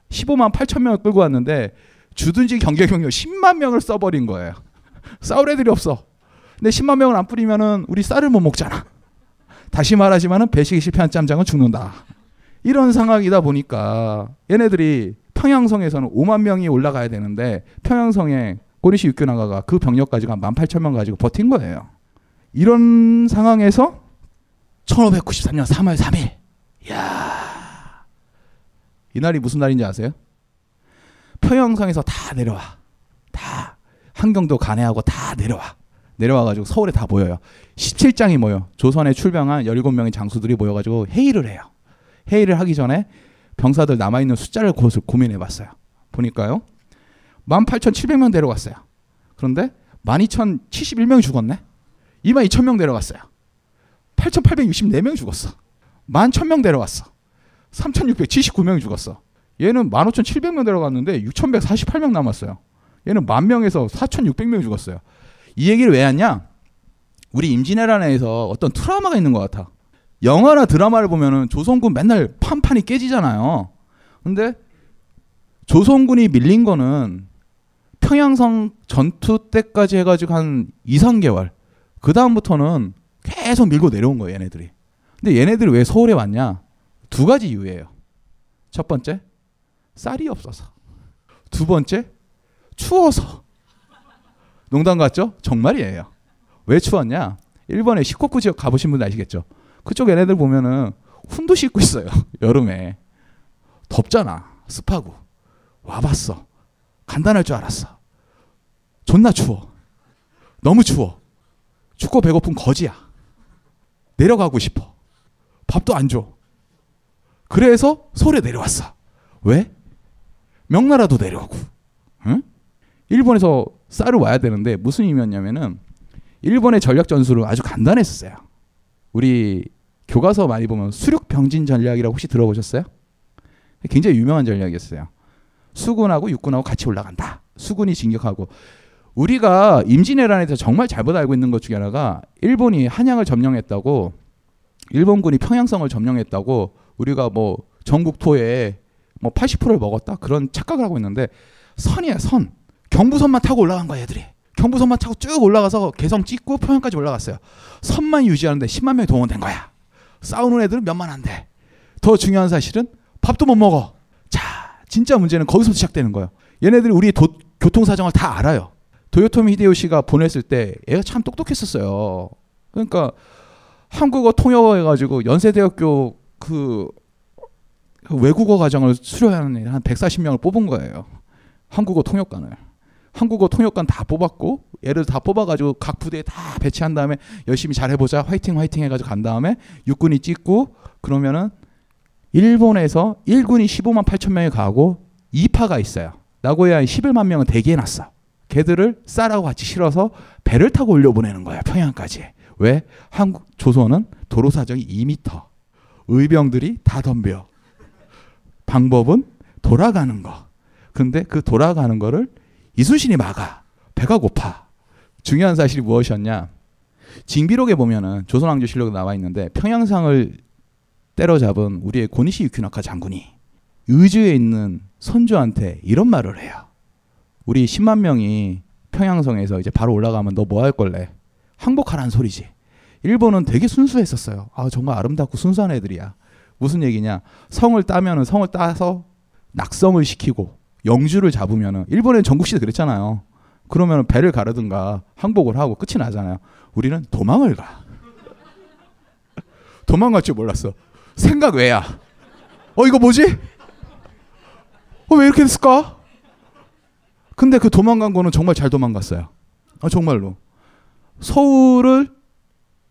15만 8천 명을 끌고 왔는데 주둔지 경계 병력 10만 명을 써버린 거예요. 싸울 애들이 없어. 근데 10만 명을 안 뿌리면은 우리 쌀을 못 먹잖아. 다시 말하지만은 배식이 실패한 짬장은 죽는다. 이런 상황이다 보니까 얘네들이 평양성에서는 5만 명이 올라가야 되는데 평양성에 꼬리시 육교나가가 그 병력 가지고 한 18,000명 가지고 버틴 거예요. 이런 상황에서 1593년 3월 3일. 야 이날이 무슨 날인지 아세요? 평양성에서 다 내려와. 다 한경도 간해하고 다 내려와. 내려와 가지고 서울에 다 모여요. 17장이 모여. 조선에 출병한 17명의 장수들이 모여 가지고 회의를 해요. 회의를 하기 전에 병사들 남아있는 숫자를 고민해 봤어요. 보니까요. 18,700명 데려갔어요. 그런데 12,071명이 죽었네? 22,000명 데려갔어요. 8,864명 죽었어. 11,000명 데려왔어. 3,679명이 죽었어. 얘는 15,700명 데려갔는데 6,148명 남았어요. 얘는 만 명에서 4,600명이 죽었어요. 이 얘기를 왜 하냐? 우리 임진왜란 에서 어떤 트라우마가 있는 것 같아. 영화나 드라마를 보면은 조선군 맨날 판판이 깨지잖아요. 근데 조선군이 밀린 거는 평양성 전투 때까지 해가지고 한 2, 3개월. 그 다음부터는 계속 밀고 내려온 거예요, 얘네들이. 근데 얘네들이 왜 서울에 왔냐? 두 가지 이유예요. 첫 번째, 쌀이 없어서. 두 번째, 추워서. 농담 같죠? 정말이에요. 왜 추웠냐? 일본의 시코쿠 지역 가보신 분 아시겠죠? 그쪽 얘네들 보면은 훈도 씻고 있어요. 여름에. 덥잖아. 습하고. 와봤어. 간단할 줄 알았어. 존나 추워. 너무 추워. 춥고 배고픈 거지야. 내려가고 싶어. 밥도 안 줘. 그래서 서울에 내려왔어. 왜? 명나라도 내려오고. 응? 일본에서 쌀을 와야 되는데 무슨 의미였냐면은 일본의 전략 전술은 아주 간단했었어요. 우리 교과서 많이 보면 수륙 병진 전략이라고 혹시 들어보셨어요? 굉장히 유명한 전략이었어요. 수군하고 육군하고 같이 올라간다. 수군이 진격하고 우리가 임진왜란에 대해서 정말 잘못 알고 있는 것 중에 하나가 일본이 한양을 점령했다고 일본군이 평양성을 점령했다고 우리가 뭐 전국 토에 뭐 80%를 먹었다 그런 착각을 하고 있는데 선이야 선 경부선만 타고 올라간 거야 애들이 경부선만 타고 쭉 올라가서 개성 찍고 평양까지 올라갔어요 선만 유지하는데 10만 명이 동원된 거야 싸우는 애들은 몇만 안 돼. 더 중요한 사실은 밥도 못 먹어. 자 진짜 문제는 거기서 시작되는 거예요. 얘네들이 우리 도, 교통 사정을 다 알아요. 도요토미 히데요시가 보냈을 때 애가 참 똑똑했었어요. 그러니까 한국어 통역해 가지고 연세대학교 그, 그 외국어 과정을 수료하는 한 140명을 뽑은 거예요. 한국어 통역관을. 한국어 통역관 다 뽑았고 얘를 다 뽑아가지고 각 부대에 다 배치한 다음에 열심히 잘해보자 화이팅 화이팅 해가지고 간 다음에 육군이 찍고 그러면은 일본에서 1군이 15만 8천 명이 가고 2파가 있어요. 나고야에 11만 명은 대기해놨어. 걔들을 쌀하고 같이 실어서 배를 타고 올려보내는 거야 평양까지. 왜? 한국 조선은 도로 사정이 2미터. 의병들이 다 덤벼. 방법은 돌아가는 거. 근데 그 돌아가는 거를 이순신이 막아. 배가 고파. 중요한 사실이 무엇이었냐? 징비록에 보면은 조선왕조실록 나와 있는데 평양상을 때려잡은 우리의 고니시 유키나카 장군이 의주에 있는 선조한테 이런 말을 해요. 우리 10만 명이 평양성에서 이제 바로 올라가면 너 뭐 할 걸래? 항복하라는 소리지. 일본은 되게 순수했었어요. 아 정말 아름답고 순수한 애들이야. 무슨 얘기냐? 성을 따면은 성을 따서 낙성을 시키고 영주를 잡으면은 일본의 전국시대 그랬잖아요. 그러면 배를 가르든가 항복을 하고 끝이 나잖아요. 우리는 도망을 가. 도망갈 줄 몰랐어. 생각 외야. 어 이거 뭐지? 어 왜 이렇게 됐을까? 근데 그 도망간 거는 정말 잘 도망갔어요. 아 정말로. 서울을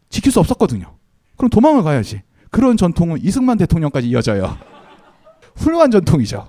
지킬 수 없었거든요. 그럼 도망을 가야지. 그런 전통은 이승만 대통령까지 이어져요. 훌륭한 전통이죠.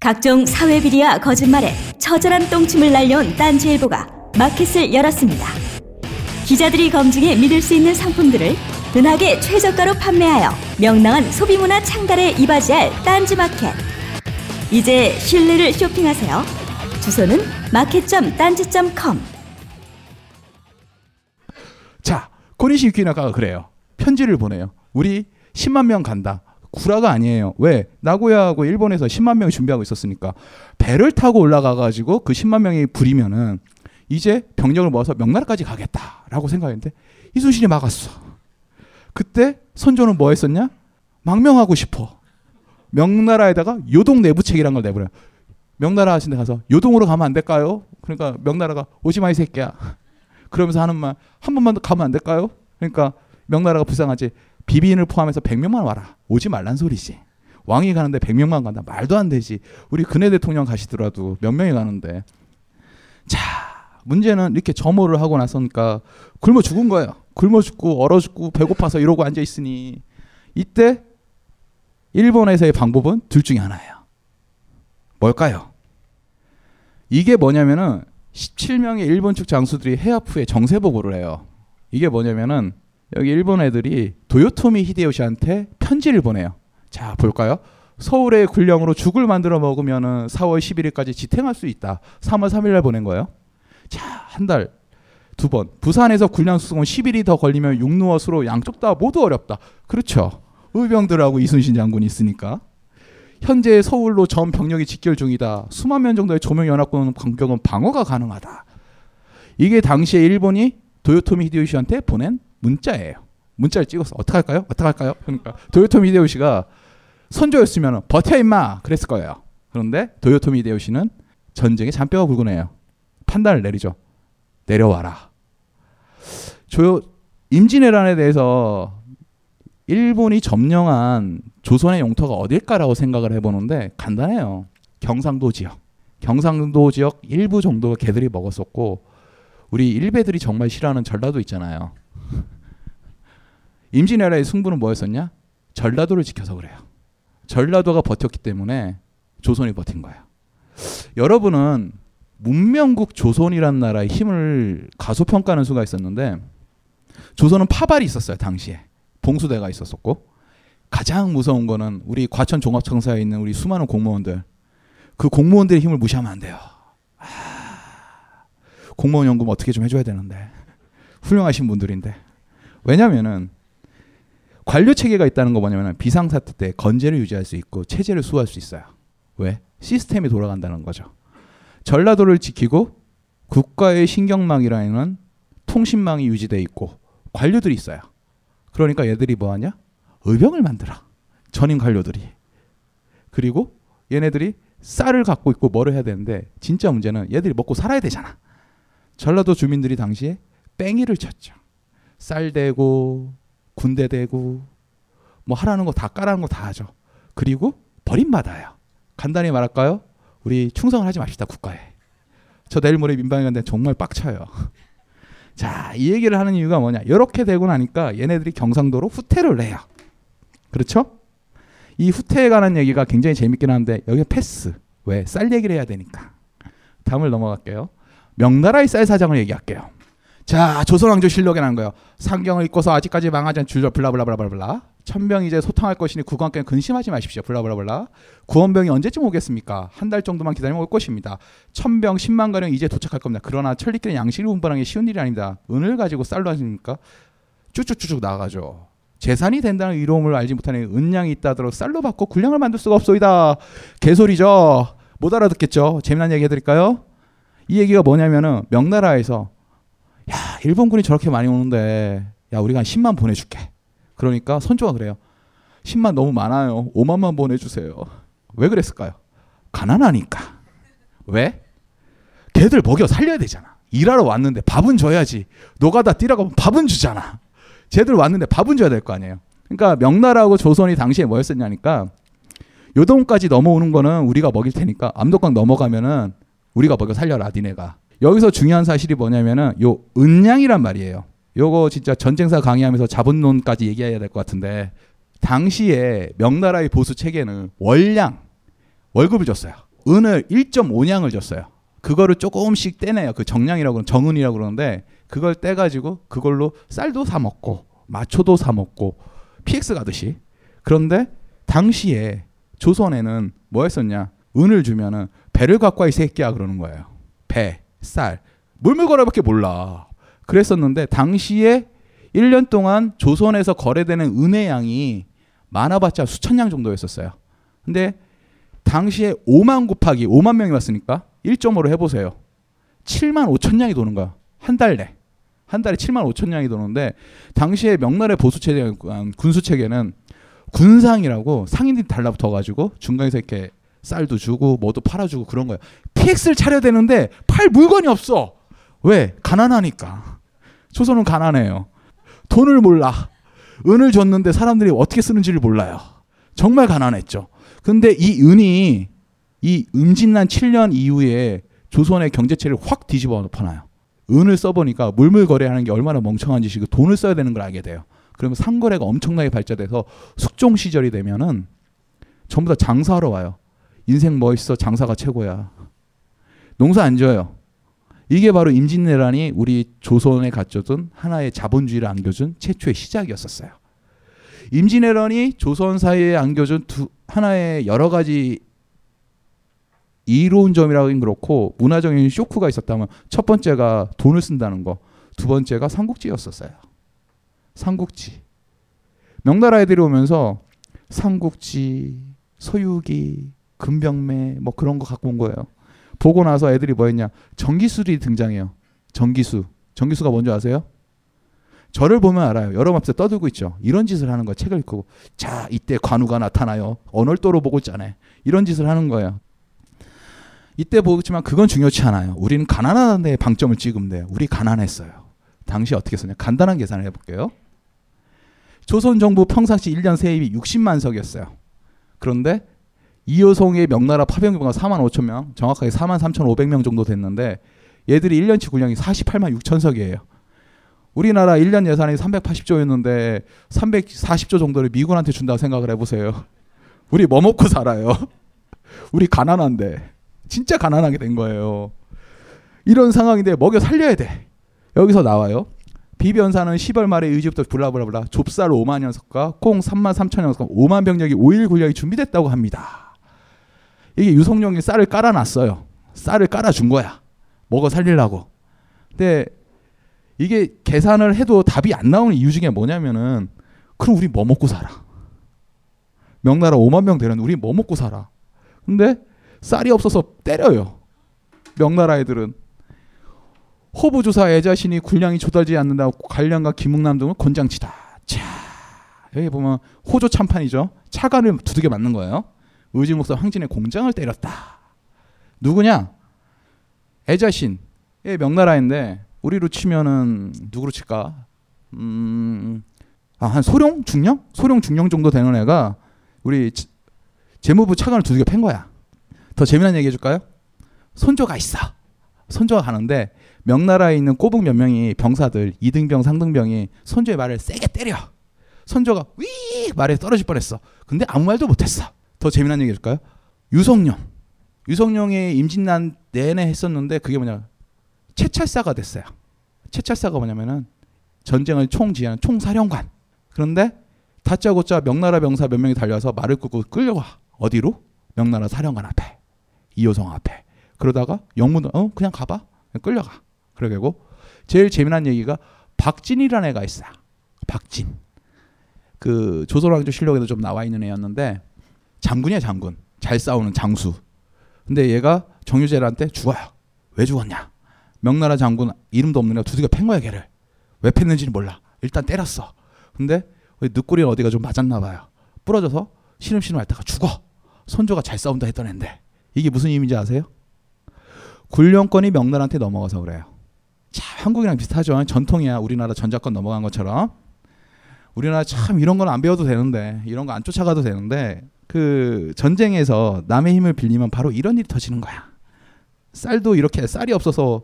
각종 사회 비리와 거짓말에 처절한 똥침을 날려온 딴지일보가 마켓을 열었습니다. 기자들이 검증해 믿을 수 있는 상품들을 은하계 최저가로 판매하여 명랑한 소비문화 창달에 이바지할 딴지마켓. 이제 신뢰를 쇼핑하세요. 주소는 마켓.딴지.com. 자, 코니시 유키나가가 그래요. 편지를 보내요. 우리 10만 명 간다. 구라가 아니에요. 왜? 나고야하고 일본에서 10만 명이 준비하고 있었으니까 배를 타고 올라가 가지고 그 10만 명이 부리면은 이제 병력을 모아서 명나라까지 가겠다라고 생각했는데 이순신이 막았어. 그때 선조는 뭐 했었냐? 망명하고 싶어. 명나라에다가 요동 내부책이란 걸 내버려. 명나라 하신 데 가서 요동으로 가면 안 될까요? 그러니까 명나라가 오지 마 이 새끼야. 그러면서 하는 말 한 번만 더 가면 안 될까요? 그러니까 명나라가 불쌍하지. 비비인을 포함해서 100명만 와라. 오지 말란 소리지. 왕이 가는데 100명만 간다. 말도 안 되지. 우리 근해 대통령 가시더라도 몇 명이 가는데. 자, 문제는 이렇게 점호를 하고 나서니까 굶어 죽은 거예요. 굶어 죽고 얼어 죽고 배고파서 이러고 앉아 있으니 이때 일본에서의 방법은 둘 중에 하나예요. 뭘까요? 이게 뭐냐면은 17명의 일본 측 장수들이 해협 후에 정세 보고를 해요. 이게 뭐냐면은 여기 일본 애들이 도요토미 히데요시한테 편지를 보내요. 자, 볼까요? 서울의 군령으로 죽을 만들어 먹으면은 4월 11일까지 지탱할 수 있다. 3월 3일 날 보낸 거예요. 자, 한 달, 두 번. 부산에서 군량 수송은 10일이 더 걸리면 육루어수로 양쪽 다 모두 어렵다. 그렇죠. 의병들하고 이순신 장군이 있으니까. 현재 서울로 전 병력이 직결 중이다. 수만 명 정도의 조명 연합군 공격은 방어가 가능하다. 이게 당시에 일본이 도요토미 히데요시한테 보낸 문자예요. 문자를 찍었어. 어떡 할까요? 어떡 할까요? 그러니까 도요토미 히데요시가 선조였으면 버텨 임마 그랬을 거예요. 그런데 도요토미 히데요시는 전쟁에 잔뼈가 굵으네요. 판단을 내리죠. 내려와라. 조 임진왜란에 대해서 일본이 점령한 조선의 영토가 어딜까라고 생각을 해보는데 간단해요. 경상도 지역. 경상도 지역 일부 정도가 개들이 먹었었고 우리 일베들이 정말 싫어하는 전라도 있잖아요. 임진왜란의 승부는 뭐였었냐? 전라도를 지켜서 그래요. 전라도가 버텼기 때문에 조선이 버틴 거예요. 여러분은 문명국 조선이란 나라의 힘을 가소평가하는 수가 있었는데 조선은 파발이 있었어요 당시에 봉수대가 있었었고 가장 무서운 거는 우리 과천 종합청사에 있는 우리 수많은 공무원들 그 공무원들의 힘을 무시하면 안 돼요. 아, 공무원 연금 어떻게 좀 해줘야 되는데 훌륭하신 분들인데 왜냐면은 관료 체계가 있다는 거 뭐냐면 비상사태 때 건재를 유지할 수 있고 체제를 수호할 수 있어요. 왜? 시스템이 돌아간다는 거죠. 전라도를 지키고 국가의 신경망이라는 통신망이 유지돼 있고 관료들이 있어요. 그러니까 얘들이 뭐 하냐? 의병을 만들어. 전임 관료들이. 그리고 얘네들이 쌀을 갖고 있고 뭐를 해야 되는데 진짜 문제는 얘들이 먹고 살아야 되잖아. 전라도 주민들이 당시에 뺑이를 쳤죠. 쌀 대고 군대 대고 뭐 하라는 거 다 까라는 거 다 하죠. 그리고 버림받아요. 간단히 말할까요? 우리 충성을 하지 맙시다 국가에. 저 내일 모레 민방위 간데 정말 빡쳐요. 자, 이 얘기를 하는 이유가 뭐냐? 이렇게 되고 나니까 얘네들이 경상도로 후퇴를 해요. 그렇죠? 이 후퇴에 관한 얘기가 굉장히 재밌긴 한데 여기 패스. 왜? 쌀 얘기를 해야 되니까. 다음을 넘어갈게요. 명나라의 쌀 사장을 얘기할게요. 자, 조선왕조 실록에 난 거예요. 상경을 입고서 아직까지 망하지 않은 줄저 블라블라블라블라. 천병이 이제 소탕할 것이니 국왕께 근심하지 마십시오. 블라블라블라. 구원병이 언제쯤 오겠습니까? 한 달 정도만 기다리면 올 것입니다. 천병 10만 가량 이제 도착할 겁니다. 그러나 천리길에 양식을 운반하기 쉬운 일이 아닙니다. 은을 가지고 쌀로 하십니까? 쭉쭉쭉쭉 나가죠. 재산이 된다는 이로움을 알지 못하는 은량이 있다더러 쌀로 받고 군량을 만들 수가 없소이다. 개소리죠. 못 알아듣겠죠. 재미난 얘기 해드릴까요? 이 얘기가 뭐냐면은 명나라에서 야 일본군이 저렇게 많이 오는데 야 우리가 한 10만 보내줄게. 그러니까 선조가 그래요. 10만 너무 많아요. 5만만 보내주세요. 왜 그랬을까요? 가난하니까. 왜? 걔들 먹여 살려야 되잖아. 일하러 왔는데 밥은 줘야지. 노가다 뛰라고 하면 밥은 주잖아. 쟤들 왔는데 밥은 줘야 될 거 아니에요. 그러니까 명나라하고 조선이 당시에 뭐였었냐니까 요동까지 넘어오는 거는 우리가 먹일 테니까 암덕강 넘어가면은 우리가 먹여 살려라 니네가. 여기서 중요한 사실이 뭐냐면은 요 은량이란 말이에요. 요거 진짜 전쟁사 강의하면서 자본론까지 얘기해야 될 것 같은데 당시에 명나라의 보수 체계는 월량 월급을 줬어요. 은을 1.5냥을 줬어요. 그거를 조금씩 떼내요. 그 정량이라고 정은이라고 그러는데 그걸 떼가지고 그걸로 쌀도 사 먹고 마초도 사 먹고 PX 가듯이. 그런데 당시에 조선에는 뭐 했었냐? 은을 주면은 배를 갖고 와 이 새끼야 그러는 거예요. 배, 쌀, 물물거래밖에 몰라. 그랬었는데 당시에 1년 동안 조선에서 거래되는 은의 양이 많아봤자 수천 냥 정도였었어요. 근데 당시에 5만 곱하기 5만 명이 왔으니까 1.5로 해보세요. 7만 5천 냥이 도는 거야. 한 달 내. 한 달에 7만 5천 냥이 도는데 당시에 명나라의 보수 체제 군수 체계는 군상이라고 상인들이 달라붙어 가지고 중간에서 이렇게 쌀도 주고 뭐도 팔아주고 그런 거예요. PX를 차려야 되는데 팔 물건이 없어. 왜? 가난하니까. 조선은 가난해요. 돈을 몰라. 은을 줬는데 사람들이 어떻게 쓰는지를 몰라요. 정말 가난했죠. 근데 이 은이 이 음진난 7년 이후에 조선의 경제체를 확 뒤집어 엎어놔요. 은을 써보니까 물물거래하는 게 얼마나 멍청한 짓이고 돈을 써야 되는 걸 알게 돼요. 그러면 상거래가 엄청나게 발전돼서 숙종 시절이 되면은 전부 다 장사하러 와요. 인생 뭐 있어? 장사가 최고야. 농사 안 져요. 이게 바로 임진왜란이 우리 조선에 갖춰둔 하나의 자본주의를 안겨준 최초의 시작이었었어요. 임진왜란이 조선 사회에 안겨준 두, 하나의 여러 가지 이로운 점이라긴 그렇고 문화적인 쇼크가 있었다면 첫 번째가 돈을 쓴다는 거, 두 번째가 삼국지였었어요. 삼국지. 명나라 애들이 오면서 삼국지, 서유기, 금병매 뭐 그런 거 갖고 온 거예요. 보고 나서 애들이 뭐 했냐? 전기술이 등장해요. 전기수. 전기수가 뭔지 아세요? 저를 보면 알아요. 여러분 앞에 떠들고 있죠. 이런 짓을 하는 거야. 책을 읽고. 자, 이때 관우가 나타나요. 언월도로 보고 있잖아요. 이런 짓을 하는 거예요. 이때 보지만 그건 중요치 않아요. 우리는 가난한 데 방점을 찍으면 돼요. 우리 가난했어요. 당시 어떻게 썼냐? 간단한 계산을 해볼게요. 조선 정부 평상시 1년 세입이 60만 석이었어요. 그런데 이효송의 명나라 파병병가 4만 5천 명, 정확하게 4만 3천 5백 명 정도 됐는데 얘들이 1년치 군량이 48만 6천 석이에요. 우리나라 1년 예산이 380조였는데 340조 정도를 미군한테 준다고 생각을 해보세요. 우리 뭐 먹고 살아요? 우리 가난한데. 진짜 가난하게 된 거예요. 이런 상황인데 먹여 살려야 돼. 여기서 나와요. 비변사는 10월 말에 의지부터 블라블라블라 좁쌀 5만 녀석과 콩 3만 3천 녀석 5만 병력이 5일 군량이 준비됐다고 합니다. 이게 유성룡이 쌀을 깔아놨어요. 쌀을 깔아준 거야. 먹어 살리려고. 근데 이게 계산을 해도 답이 안 나오는 이유 중에 뭐냐면은 그럼 우리 뭐 먹고 살아? 명나라 5만 명 되는 우리 뭐 먹고 살아? 근데 쌀이 없어서 때려요. 명나라 애들은 호부조사 애자신이 군량이 조달지 않는다고 관량과 김웅남 등을 권장치다. 자 여기 보면 호조 참판이죠. 차관을 두들겨 맞는 거예요. 의지 목사 황진의 공장을 때렸다. 누구냐? 애자신의 명나라인데 우리로 치면은 누구로 칠까? 음, 아, 한 소룡 중령? 소룡 중령 정도 되는 애가 우리 재무부 차관을 두들겨 팬 거야. 더 재미난 얘기 해줄까요? 손조가 있어. 손조가 가는데 명나라에 있는 꼬북 몇 명이 병사들 2등병 3등병이 손조의 말을 세게 때려. 손조가 위 말에 떨어질 뻔했어. 근데 아무 말도 못했어. 더 재미난 얘기 해줄까요? 유성룡. 유성룡이 임진난 내내 했었는데 그게 뭐냐 채찰사가 됐어요. 채찰사가 뭐냐면은 전쟁을 총지휘하는 총사령관. 그런데 다짜고짜 명나라 병사 몇 명이 달려와서 말을 끄고 끌려와. 어디로? 명나라 사령관 앞에. 이호성 앞에. 그러다가 영문 어 그냥 가봐. 끌려가. 그러게고 제일 재미난 얘기가 박진이라는 애가 있어. 박진. 그 조선왕조 실록에도 좀 나와 있는 애였는데 장군이야 장군. 잘 싸우는 장수. 근데 얘가 정유재한테 죽어요. 왜 죽었냐? 명나라 장군 이름도 없는 애가 두들겨 팬 거야 걔를. 왜 팼는지는 몰라. 일단 때렸어. 근데 늑골이 어디가 좀 맞았나 봐요. 부러져서 시름시름 앓다가 죽어. 선조가 잘 싸운다 했던 앤데 이게 무슨 의미인지 아세요? 굴령권이 명나라한테 넘어가서 그래요. 자, 한국이랑 비슷하죠. 전통이야. 우리나라 전자권 넘어간 것처럼. 우리나라 참 이런 건 안 배워도 되는데 이런 거 안 쫓아가도 되는데 그 전쟁에서 남의 힘을 빌리면 바로 이런 일이 터지는 거야. 쌀도 이렇게 쌀이 없어서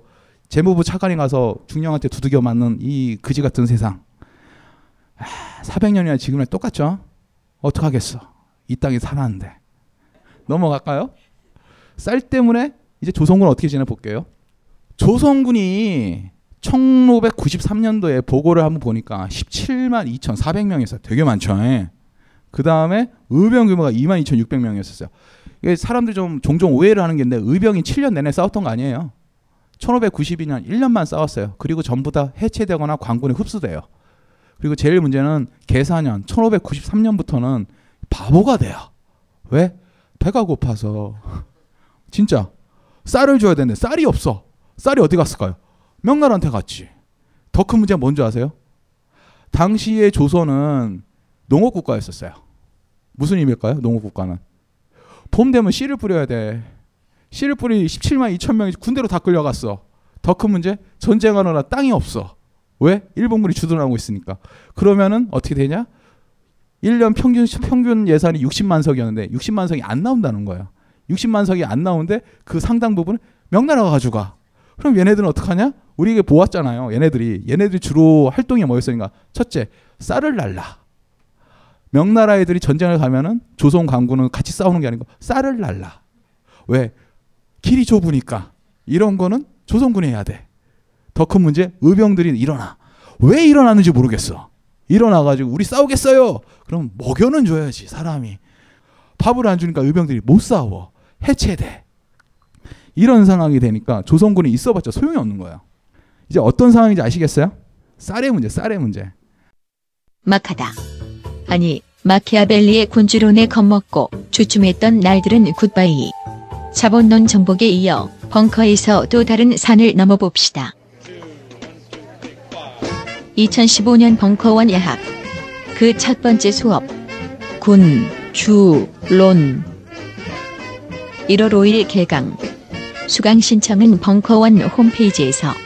재무부 차관이 가서 중령한테 두들겨 맞는 이 그지 같은 세상. 아, 400년이나 지금이랑 똑같죠? 어떡하겠어. 이 땅에 살았는데. 넘어갈까요? 쌀 때문에 이제 조선군 어떻게 지내 볼게요. 조선군이 1593년도에 보고를 한번 보니까 17만 2,400명이었어요. 되게 많죠. 예. 그 다음에 의병 규모가 2만 2,600명이었어요. 이게 사람들이 좀 종종 오해를 하는 게 있는데 의병이 7년 내내 싸웠던 거 아니에요. 1592년 1년만 싸웠어요. 그리고 전부 다 해체되거나 관군에 흡수돼요. 그리고 제일 문제는 계사년 1593년부터는 바보가 돼요. 왜? 배가 고파서. 진짜 쌀을 줘야 되는데 쌀이 없어. 쌀이 어디 갔을까요? 명나라한테 갔지. 더 큰 문제가 뭔지 아세요? 당시의 조선은 농업 국가였었어요. 무슨 의미일까요? 농업 국가는 봄 되면 씨를 뿌려야 돼. 씨를 뿌리 17만 2천 명이 군대로 다 끌려갔어. 더 큰 문제 전쟁하느라 땅이 없어. 왜? 일본군이 주둔하고 있으니까. 그러면은 어떻게 되냐? 1년 평균 평균 예산이 60만 석이었는데 60만 석이 안 나온다는 거예요. 60만 석이 안 나오는데 그 상당 부분 명나라가 가져가. 그럼 얘네들은 어떡하냐? 우리 이게 보았잖아요. 얘네들이 얘네들이 주로 활동이 뭐였으니까 첫째 쌀을 날라. 명나라 애들이 전쟁을 가면은 조선 강군은 같이 싸우는 게 아니고 쌀을 날라. 왜? 길이 좁으니까 이런 거는 조선군이 해야 돼. 더 큰 문제 의병들이 일어나. 왜 일어나는지 모르겠어. 일어나가지고 우리 싸우겠어요. 그럼 먹여는 줘야지 사람이. 밥을 안 주니까 의병들이 못 싸워. 해체돼. 이런 상황이 되니까 조선군이 있어봤자 소용이 없는 거예요. 이제 어떤 상황인지 아시겠어요? 쌀의 문제, 쌀의 문제. 막하다. 아니, 마키아벨리의 군주론에 겁먹고 주춤했던 날들은 굿바이. 자본론 정복에 이어 벙커에서 또 다른 산을 넘어봅시다. 2015년 벙커원 야학. 그첫 번째 수업. 군, 주, 론. 1월 5일 개강. 수강 신청은 벙커원 홈페이지에서.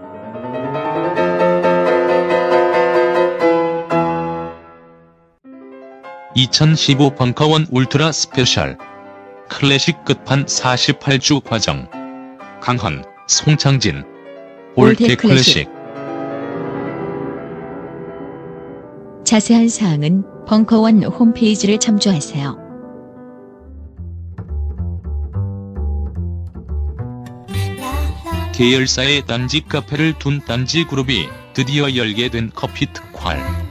(2015) 벙커원 ultra special. 클래식 끝판 48주 과정. 강헌, 송창진. All That Classic. 자세한 사항은 벙커원 홈페이지를 참조하세요. 계열사의 딴지 카페를 둔 딴지 그룹이 드디어 열게 된 커피 특활.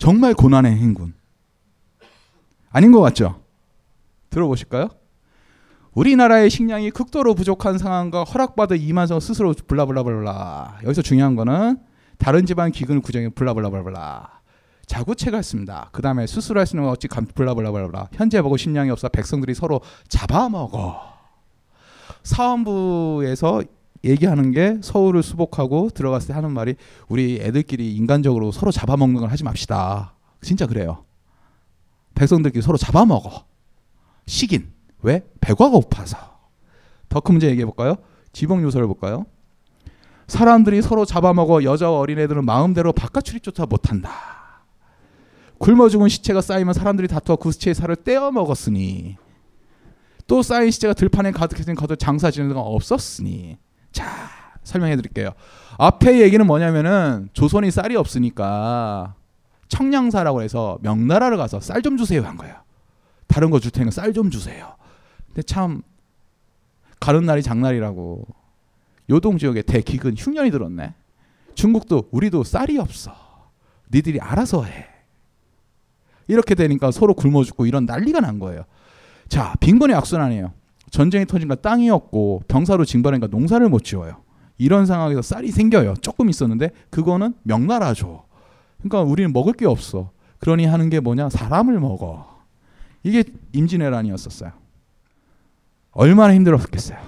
정말 고난의 행군. 아닌 것 같죠? 들어보실까요? 우리나라의 식량이 극도로 부족한 상황과 허락받은 이만성 스스로 블라블라블라. 여기서 중요한 거는 다른 집안 기근을 구정해 블라블라블라. 자구체가 있습니다. 그 다음에 수술할 수 있는 거 어찌 감 블라블라블라. 현재 보고 식량이 없어 백성들이 서로 잡아먹어. 사원부에서 얘기하는 게 서울을 수복하고 들어갔을 때 하는 말이 우리 애들끼리 인간적으로 서로 잡아먹는 걸 하지 맙시다. 진짜 그래요. 백성들끼리 서로 잡아먹어. 식인. 왜? 배가 고파서. 더 큰 문제 얘기해 볼까요? 지붕 요소를 볼까요? 사람들이 서로 잡아먹어 여자와 어린애들은 마음대로 바깥 출입조차 못한다. 굶어 죽은 시체가 쌓이면 사람들이 다투어 그 시체의 살을 떼어 먹었으니 또 쌓인 시체가 들판에 가득해진 가도 장사 지는 데가 없었으니 자 설명해 드릴게요. 앞에 얘기는 뭐냐면은 조선이 쌀이 없으니까 청량사라고 해서 명나라를 가서 쌀 좀 주세요 한 거예요. 다른 거 줄 테니까 쌀 좀 주세요. 근데 참 가는 날이 장날이라고 요동 지역에 대기근 흉년이 들었네. 중국도 우리도 쌀이 없어. 니들이 알아서 해. 이렇게 되니까 서로 굶어 죽고 이런 난리가 난 거예요. 자, 빈곤의 악순환이에요. 전쟁이 터진가 땅이 없고 병사로 징발하니까 농사를 못 지어요. 이런 상황에서 쌀이 생겨요. 조금 있었는데 그거는 명나라죠. 그러니까 우리는 먹을 게 없어. 그러니 하는 게 뭐냐? 사람을 먹어. 이게 임진왜란이었었어요. 얼마나 힘들었겠어요.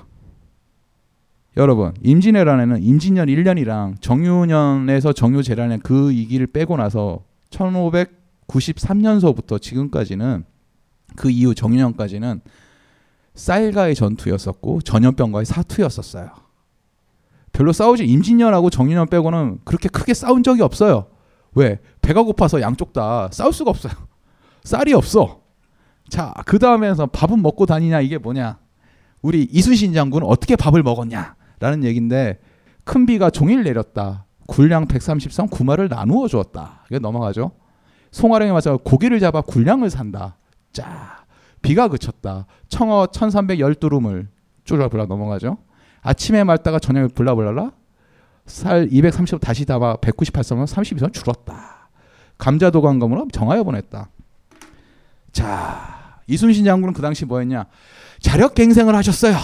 여러분, 임진왜란에는 임진년 1년이랑 정유년에서 정유재란의 그 이기를 빼고 나서 1593년서부터 지금까지는 그 이후 정유년까지는 쌀과의 전투였었고 전염병과의 사투였었어요. 별로 싸우지 임진년하고 정유년 빼고는 그렇게 크게 싸운 적이 없어요. 왜? 배가 고파서 양쪽 다 싸울 수가 없어요. 쌀이 없어. 자, 그 다음에서 밥은 먹고 다니냐 이게 뭐냐? 우리 이순신 장군은 어떻게 밥을 먹었냐? 라는 얘기인데 큰 비가 종일 내렸다. 군량 130성 구마를 나누어 주었다. 이게 넘어가죠. 송화령에 맞서 고기를 잡아 군량을 산다. 자, 비가 그쳤다. 청어 1312룸을 쫄라불라 넘어가죠. 아침에 말다가 저녁에 불라불라라. 살 230원 다시 담아 198성은 32선 줄었다. 감자 도 관검으로 정하여 보냈다. 자, 이순신 장군은 그 당시 뭐였냐? 자력 갱생을 하셨어요.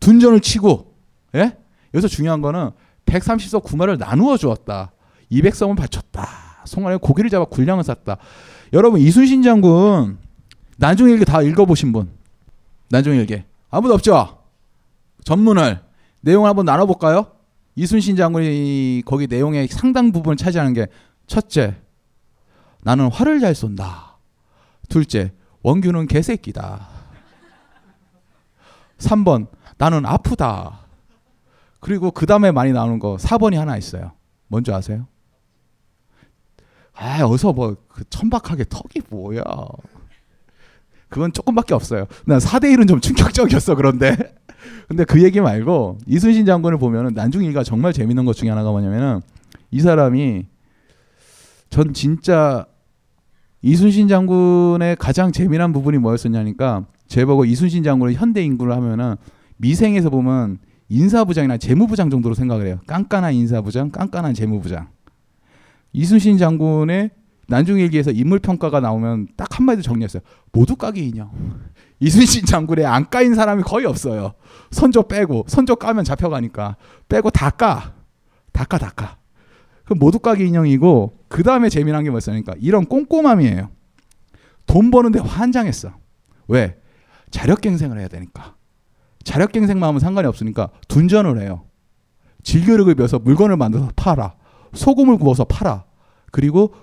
둔전을 치고, 예? 여기서 중요한 거는 130석 구마를 나누어 주었다. 200성을 바쳤다. 송아에 고기를 잡아 군량을 쌌다. 여러분 이순신 장군 난중일기 다 읽어보신 분? 난중일기 아무도 없죠? 전문을 내용을 한번 나눠볼까요? 이순신 장군이 거기 내용의 상당 부분을 차지하는 게 첫째, 나는 활을 잘 쏜다. 둘째, 원규는 개새끼다. 3번, 나는 아프다. 그리고 그 다음에 많이 나오는 거 4번이 하나 있어요. 뭔지 아세요? 아, 어서 뭐 그 천박하게 턱이 뭐야. 그건 조금밖에 없어요. 난 4대 1은 좀 충격적이었어, 그런데. 근데 그 얘기 말고 이순신 장군을 보면은 난중일가 정말 재밌는 것 중에 하나가 뭐냐면은 이 사람이 전 진짜 이순신 장군의 가장 재미난 부분이 뭐였었냐니까 제보고 이순신 장군을 현대 인구를 하면은 미생에서 보면 인사부장이나 재무부장 정도로 생각을 해요. 깐깐한 인사부장, 깐깐한 재무부장. 이순신 장군의 난중일기에서 인물 평가가 나오면 딱 한마디 정리했어요. 모두 까기 인형. 이순신 장군의 안 까인 사람이 거의 없어요. 선조 빼고 선조 까면 잡혀가니까 빼고 다 까. 다 까, 다 까. 그 모두 까기 인형이고 그 다음에 재미난 게 뭐였습니까? 이런 꼼꼼함이에요. 돈 버는데 환장했어. 왜? 자력갱생을 해야 되니까. 자력갱생만 하면 상관이 없으니까 둔전을 해요. 질겨력을 비워서 물건을 만들어서 팔아. 소금을 구워서 팔아. 그리고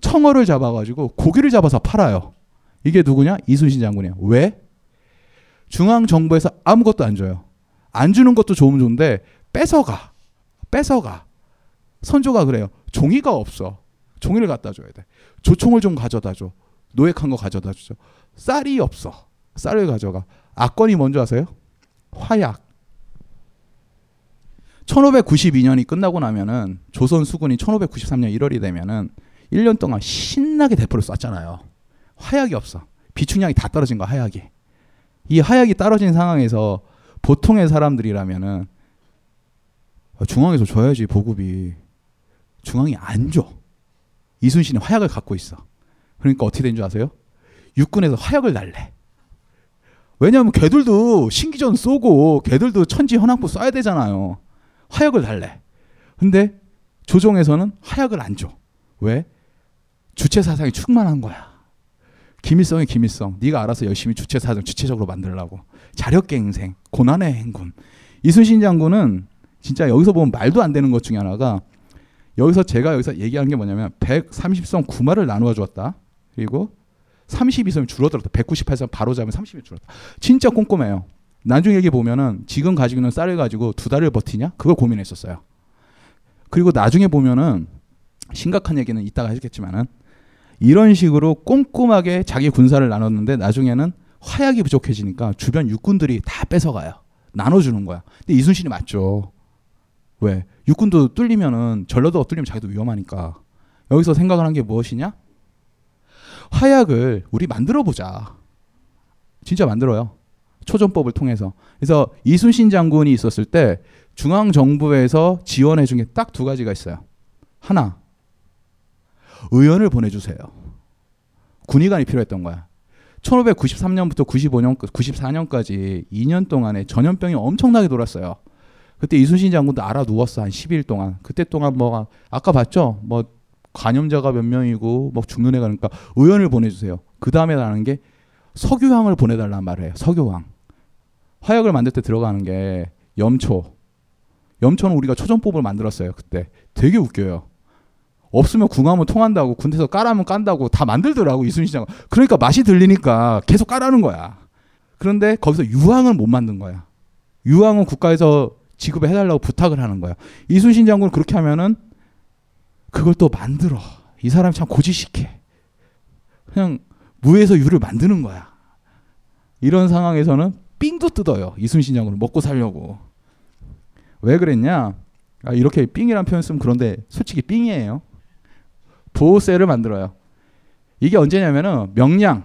청어를 잡아가지고 고기를 잡아서 팔아요. 이게 누구냐? 이순신 장군이에요. 왜? 중앙 정부에서 아무것도 안 줘요. 안 주는 것도 좋으면 좋은데 뺏어가. 뺏어가. 선조가 그래요. 종이가 없어. 종이를 갖다 줘야 돼. 조총을 좀 가져다 줘. 노획한 거 가져다 주죠. 쌀이 없어. 쌀을 가져가. 악권이 뭔지 아세요? 화약. 1592년이 끝나고 나면은 조선 수군이 1593년 1월이 되면은 1년 동안 신나게 대포를 쐈잖아요. 화약이 없어. 비축량이 다 떨어진 거야, 화약이. 이 화약이 떨어진 상황에서 보통의 사람들이라면은 중앙에서 줘야지 보급이. 중앙이 안 줘. 이순신이 화약을 갖고 있어. 그러니까 어떻게 된 줄 아세요? 육군에서 화약을 날래. 왜냐하면 걔들도 신기전 쏘고 걔들도 천지 현황부 쏴야 되잖아요. 화약을 달래. 근데 조정에서는 화약을 안 줘. 왜? 주체 사상이 충만한 거야. 기밀성이 기밀성. 네가 알아서 열심히 주체 사상 주체적으로 만들라고. 자력갱생, 고난의 행군. 이순신 장군은 진짜 여기서 보면 말도 안 되는 것 중에 하나가 여기서 제가 여기서 얘기한 게 뭐냐면 130성 구마를 나누어 주었다. 그리고 32선 줄어들었다. 198선 바로 잡으면 30이 줄었다. 진짜 꼼꼼해요. 나중에 얘기 보면은 지금 가지고 있는 쌀을 가지고 두 달을 버티냐? 그걸 고민했었어요. 그리고 나중에 보면은 심각한 얘기는 이따가 하겠지만은 이런 식으로 꼼꼼하게 자기 군사를 나눴는데 나중에는 화약이 부족해지니까 주변 육군들이 다 뺏어가요. 나눠주는 거야. 근데 이순신이 맞죠. 왜? 육군도 뚫리면은 전라도가 뚫리면 자기도 위험하니까. 여기서 생각을 한 게 무엇이냐? 화약을 우리 만들어 보자. 진짜 만들어요. 초전법을 통해서. 그래서 이순신 장군이 있었을 때 중앙 정부에서 지원해 준 게 딱 두 가지가 있어요. 하나, 의원을 보내주세요. 군의관이 필요했던 거야. 1593년부터 95년, 94년까지 2년 동안에 전염병이 엄청나게 돌았어요. 그때 이순신 장군도 알아 누웠어 한 10일 동안. 그때 동안 뭐 아까 봤죠? 뭐 감염자가 몇 명이고 뭐 죽는 애가 그러니까 의원을 보내주세요. 그 다음에 나는 게 석유황을 보내달란 말을 해요. 석유황. 화약을 만들 때 들어가는 게 염초. 염초는 우리가 초전법을 만들었어요. 그때 되게 웃겨요. 없으면 궁하면 통한다고 군대에서 까라면 깐다고 다 만들더라고 이순신 장군. 그러니까 맛이 들리니까 계속 까라는 거야. 그런데 거기서 유황을 못 만든 거야. 유황은 국가에서 지급을 해달라고 부탁을 하는 거야. 이순신 장군은 그렇게 하면은 그걸 또 만들어. 이 사람이 참 고지식해. 그냥 무에서 유를 만드는 거야. 이런 상황에서는 삥도 뜯어요. 이순신 장군은 먹고 살려고. 왜 그랬냐? 아, 이렇게 삥이란 표현 쓰면 그런데 솔직히 삥이에요. 보호세를 만들어요. 이게 언제냐면은 명량,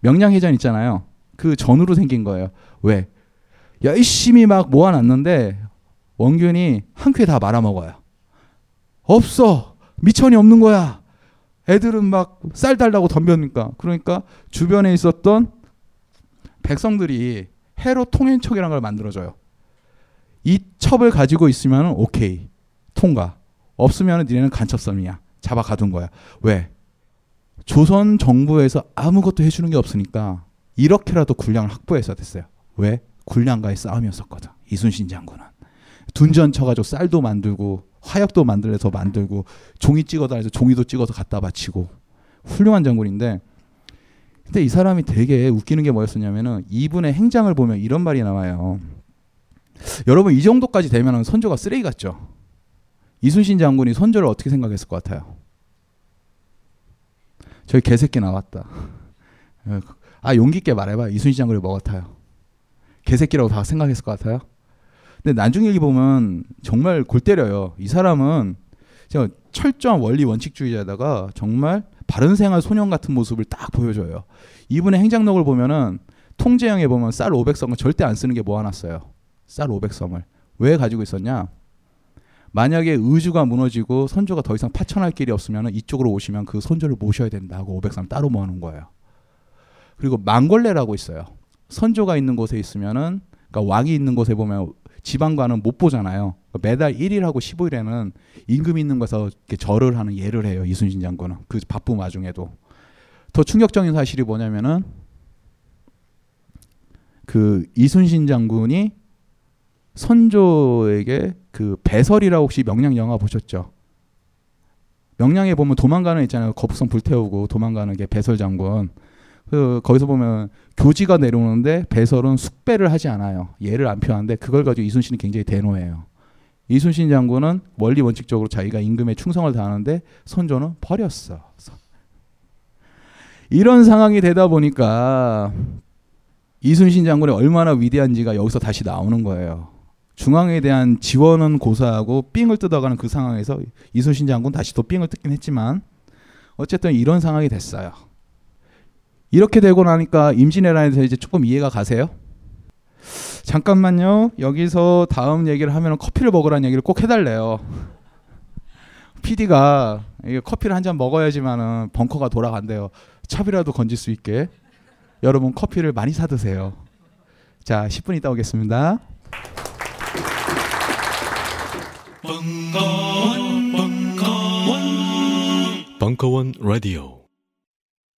명량 해전 있잖아요. 그 전후로 생긴 거예요. 왜? 열심히 막 모아놨는데 원균이 한 큐에 다 말아먹어요. 없어. 미천이 없는 거야. 애들은 막 쌀 달라고 덤벼니까. 그러니까 주변에 있었던 백성들이 해로 통행척이라는 걸 만들어줘요. 이 첩을 가지고 있으면 오케이. 통과. 없으면 니네는 간첩섬이야. 잡아 가둔 거야. 왜? 조선 정부에서 아무것도 해주는 게 없으니까 이렇게라도 군량을 확보해서 됐어요. 왜? 군량과의 싸움이었었거든. 이순신 장군은. 둔전 쳐가지고 쌀도 만들고 화약도 만들어서 만들고 종이 찍어다 해서 종이도 찍어서 갖다 바치고 훌륭한 장군인데 근데 이 사람이 되게 웃기는 게 뭐였었냐면은 이분의 행장을 보면 이런 말이 나와요. 여러분 이 정도까지 되면은 선조가 쓰레기 같죠. 이순신 장군이 선조를 어떻게 생각했을 것 같아요? 저기 개새끼 나왔다. 아 용기 있게 말해봐. 이순신 장군이 뭐 같아요? 개새끼라고 다 생각했을 것 같아요? 근데 나중에 보면 정말 골 때려요. 이 사람은 철저한 원리 원칙주의자다가 정말 바른 생활 소년 같은 모습을 딱 보여줘요. 이분의 행장록을 보면은 통제형에 보면 쌀 500성을 절대 안 쓰는 게 모아놨어요. 쌀 500성을. 왜 가지고 있었냐? 만약에 의주가 무너지고 선조가 더 이상 파천할 길이 없으면 이쪽으로 오시면 그 선조를 모셔야 된다고 500성 따로 모아놓은 거예요. 그리고 망골레라고 있어요. 선조가 있는 곳에 있으면은 그러니까 왕이 있는 곳에 보면 지방관은 못 보잖아요. 그러니까 매달 1일하고 15일에는 임금 있는 곳에서 절을 하는 예를 해요. 이순신 장군은 그 바쁜 와중에도 더 충격적인 사실이 뭐냐면은 그 이순신 장군이 선조에게 그 배설이라고 혹시 명량 영화 보셨죠? 명량에 보면 도망가는 있잖아요. 거북선 불태우고 도망가는 게 배설 장군. 그 거기서 보면 교지가 내려오는데 배설은 숙배를 하지 않아요. 예를 안 표하는데 그걸 가지고 이순신이 굉장히 대노해요. 이순신 장군은 원리 원칙적으로 자기가 임금에 충성을 다하는데 선조는 버렸어. 이런 상황이 되다 보니까 이순신 장군이 얼마나 위대한지가 여기서 다시 나오는 거예요. 중앙에 대한 지원은 고사하고 삥을 뜯어가는 그 상황에서 이순신 장군 다시 또 삥을 뜯긴 했지만 어쨌든 이런 상황이 됐어요. 이렇게 되고 나니까 임진왜란에 대해서 이제 조금 이해가 가세요? 잠깐만요. 여기서 다음 얘기를 하면 커피를 먹으라는 얘기를 꼭 해달래요. PD가 커피를 한 잔 먹어야지만은 벙커가 돌아간대요. 찹이라도 건질 수 있게. 여러분 커피를 많이 사 드세요. 자, 10분 있다 오겠습니다. 벙커원, 벙커원, 벙커원 라디오.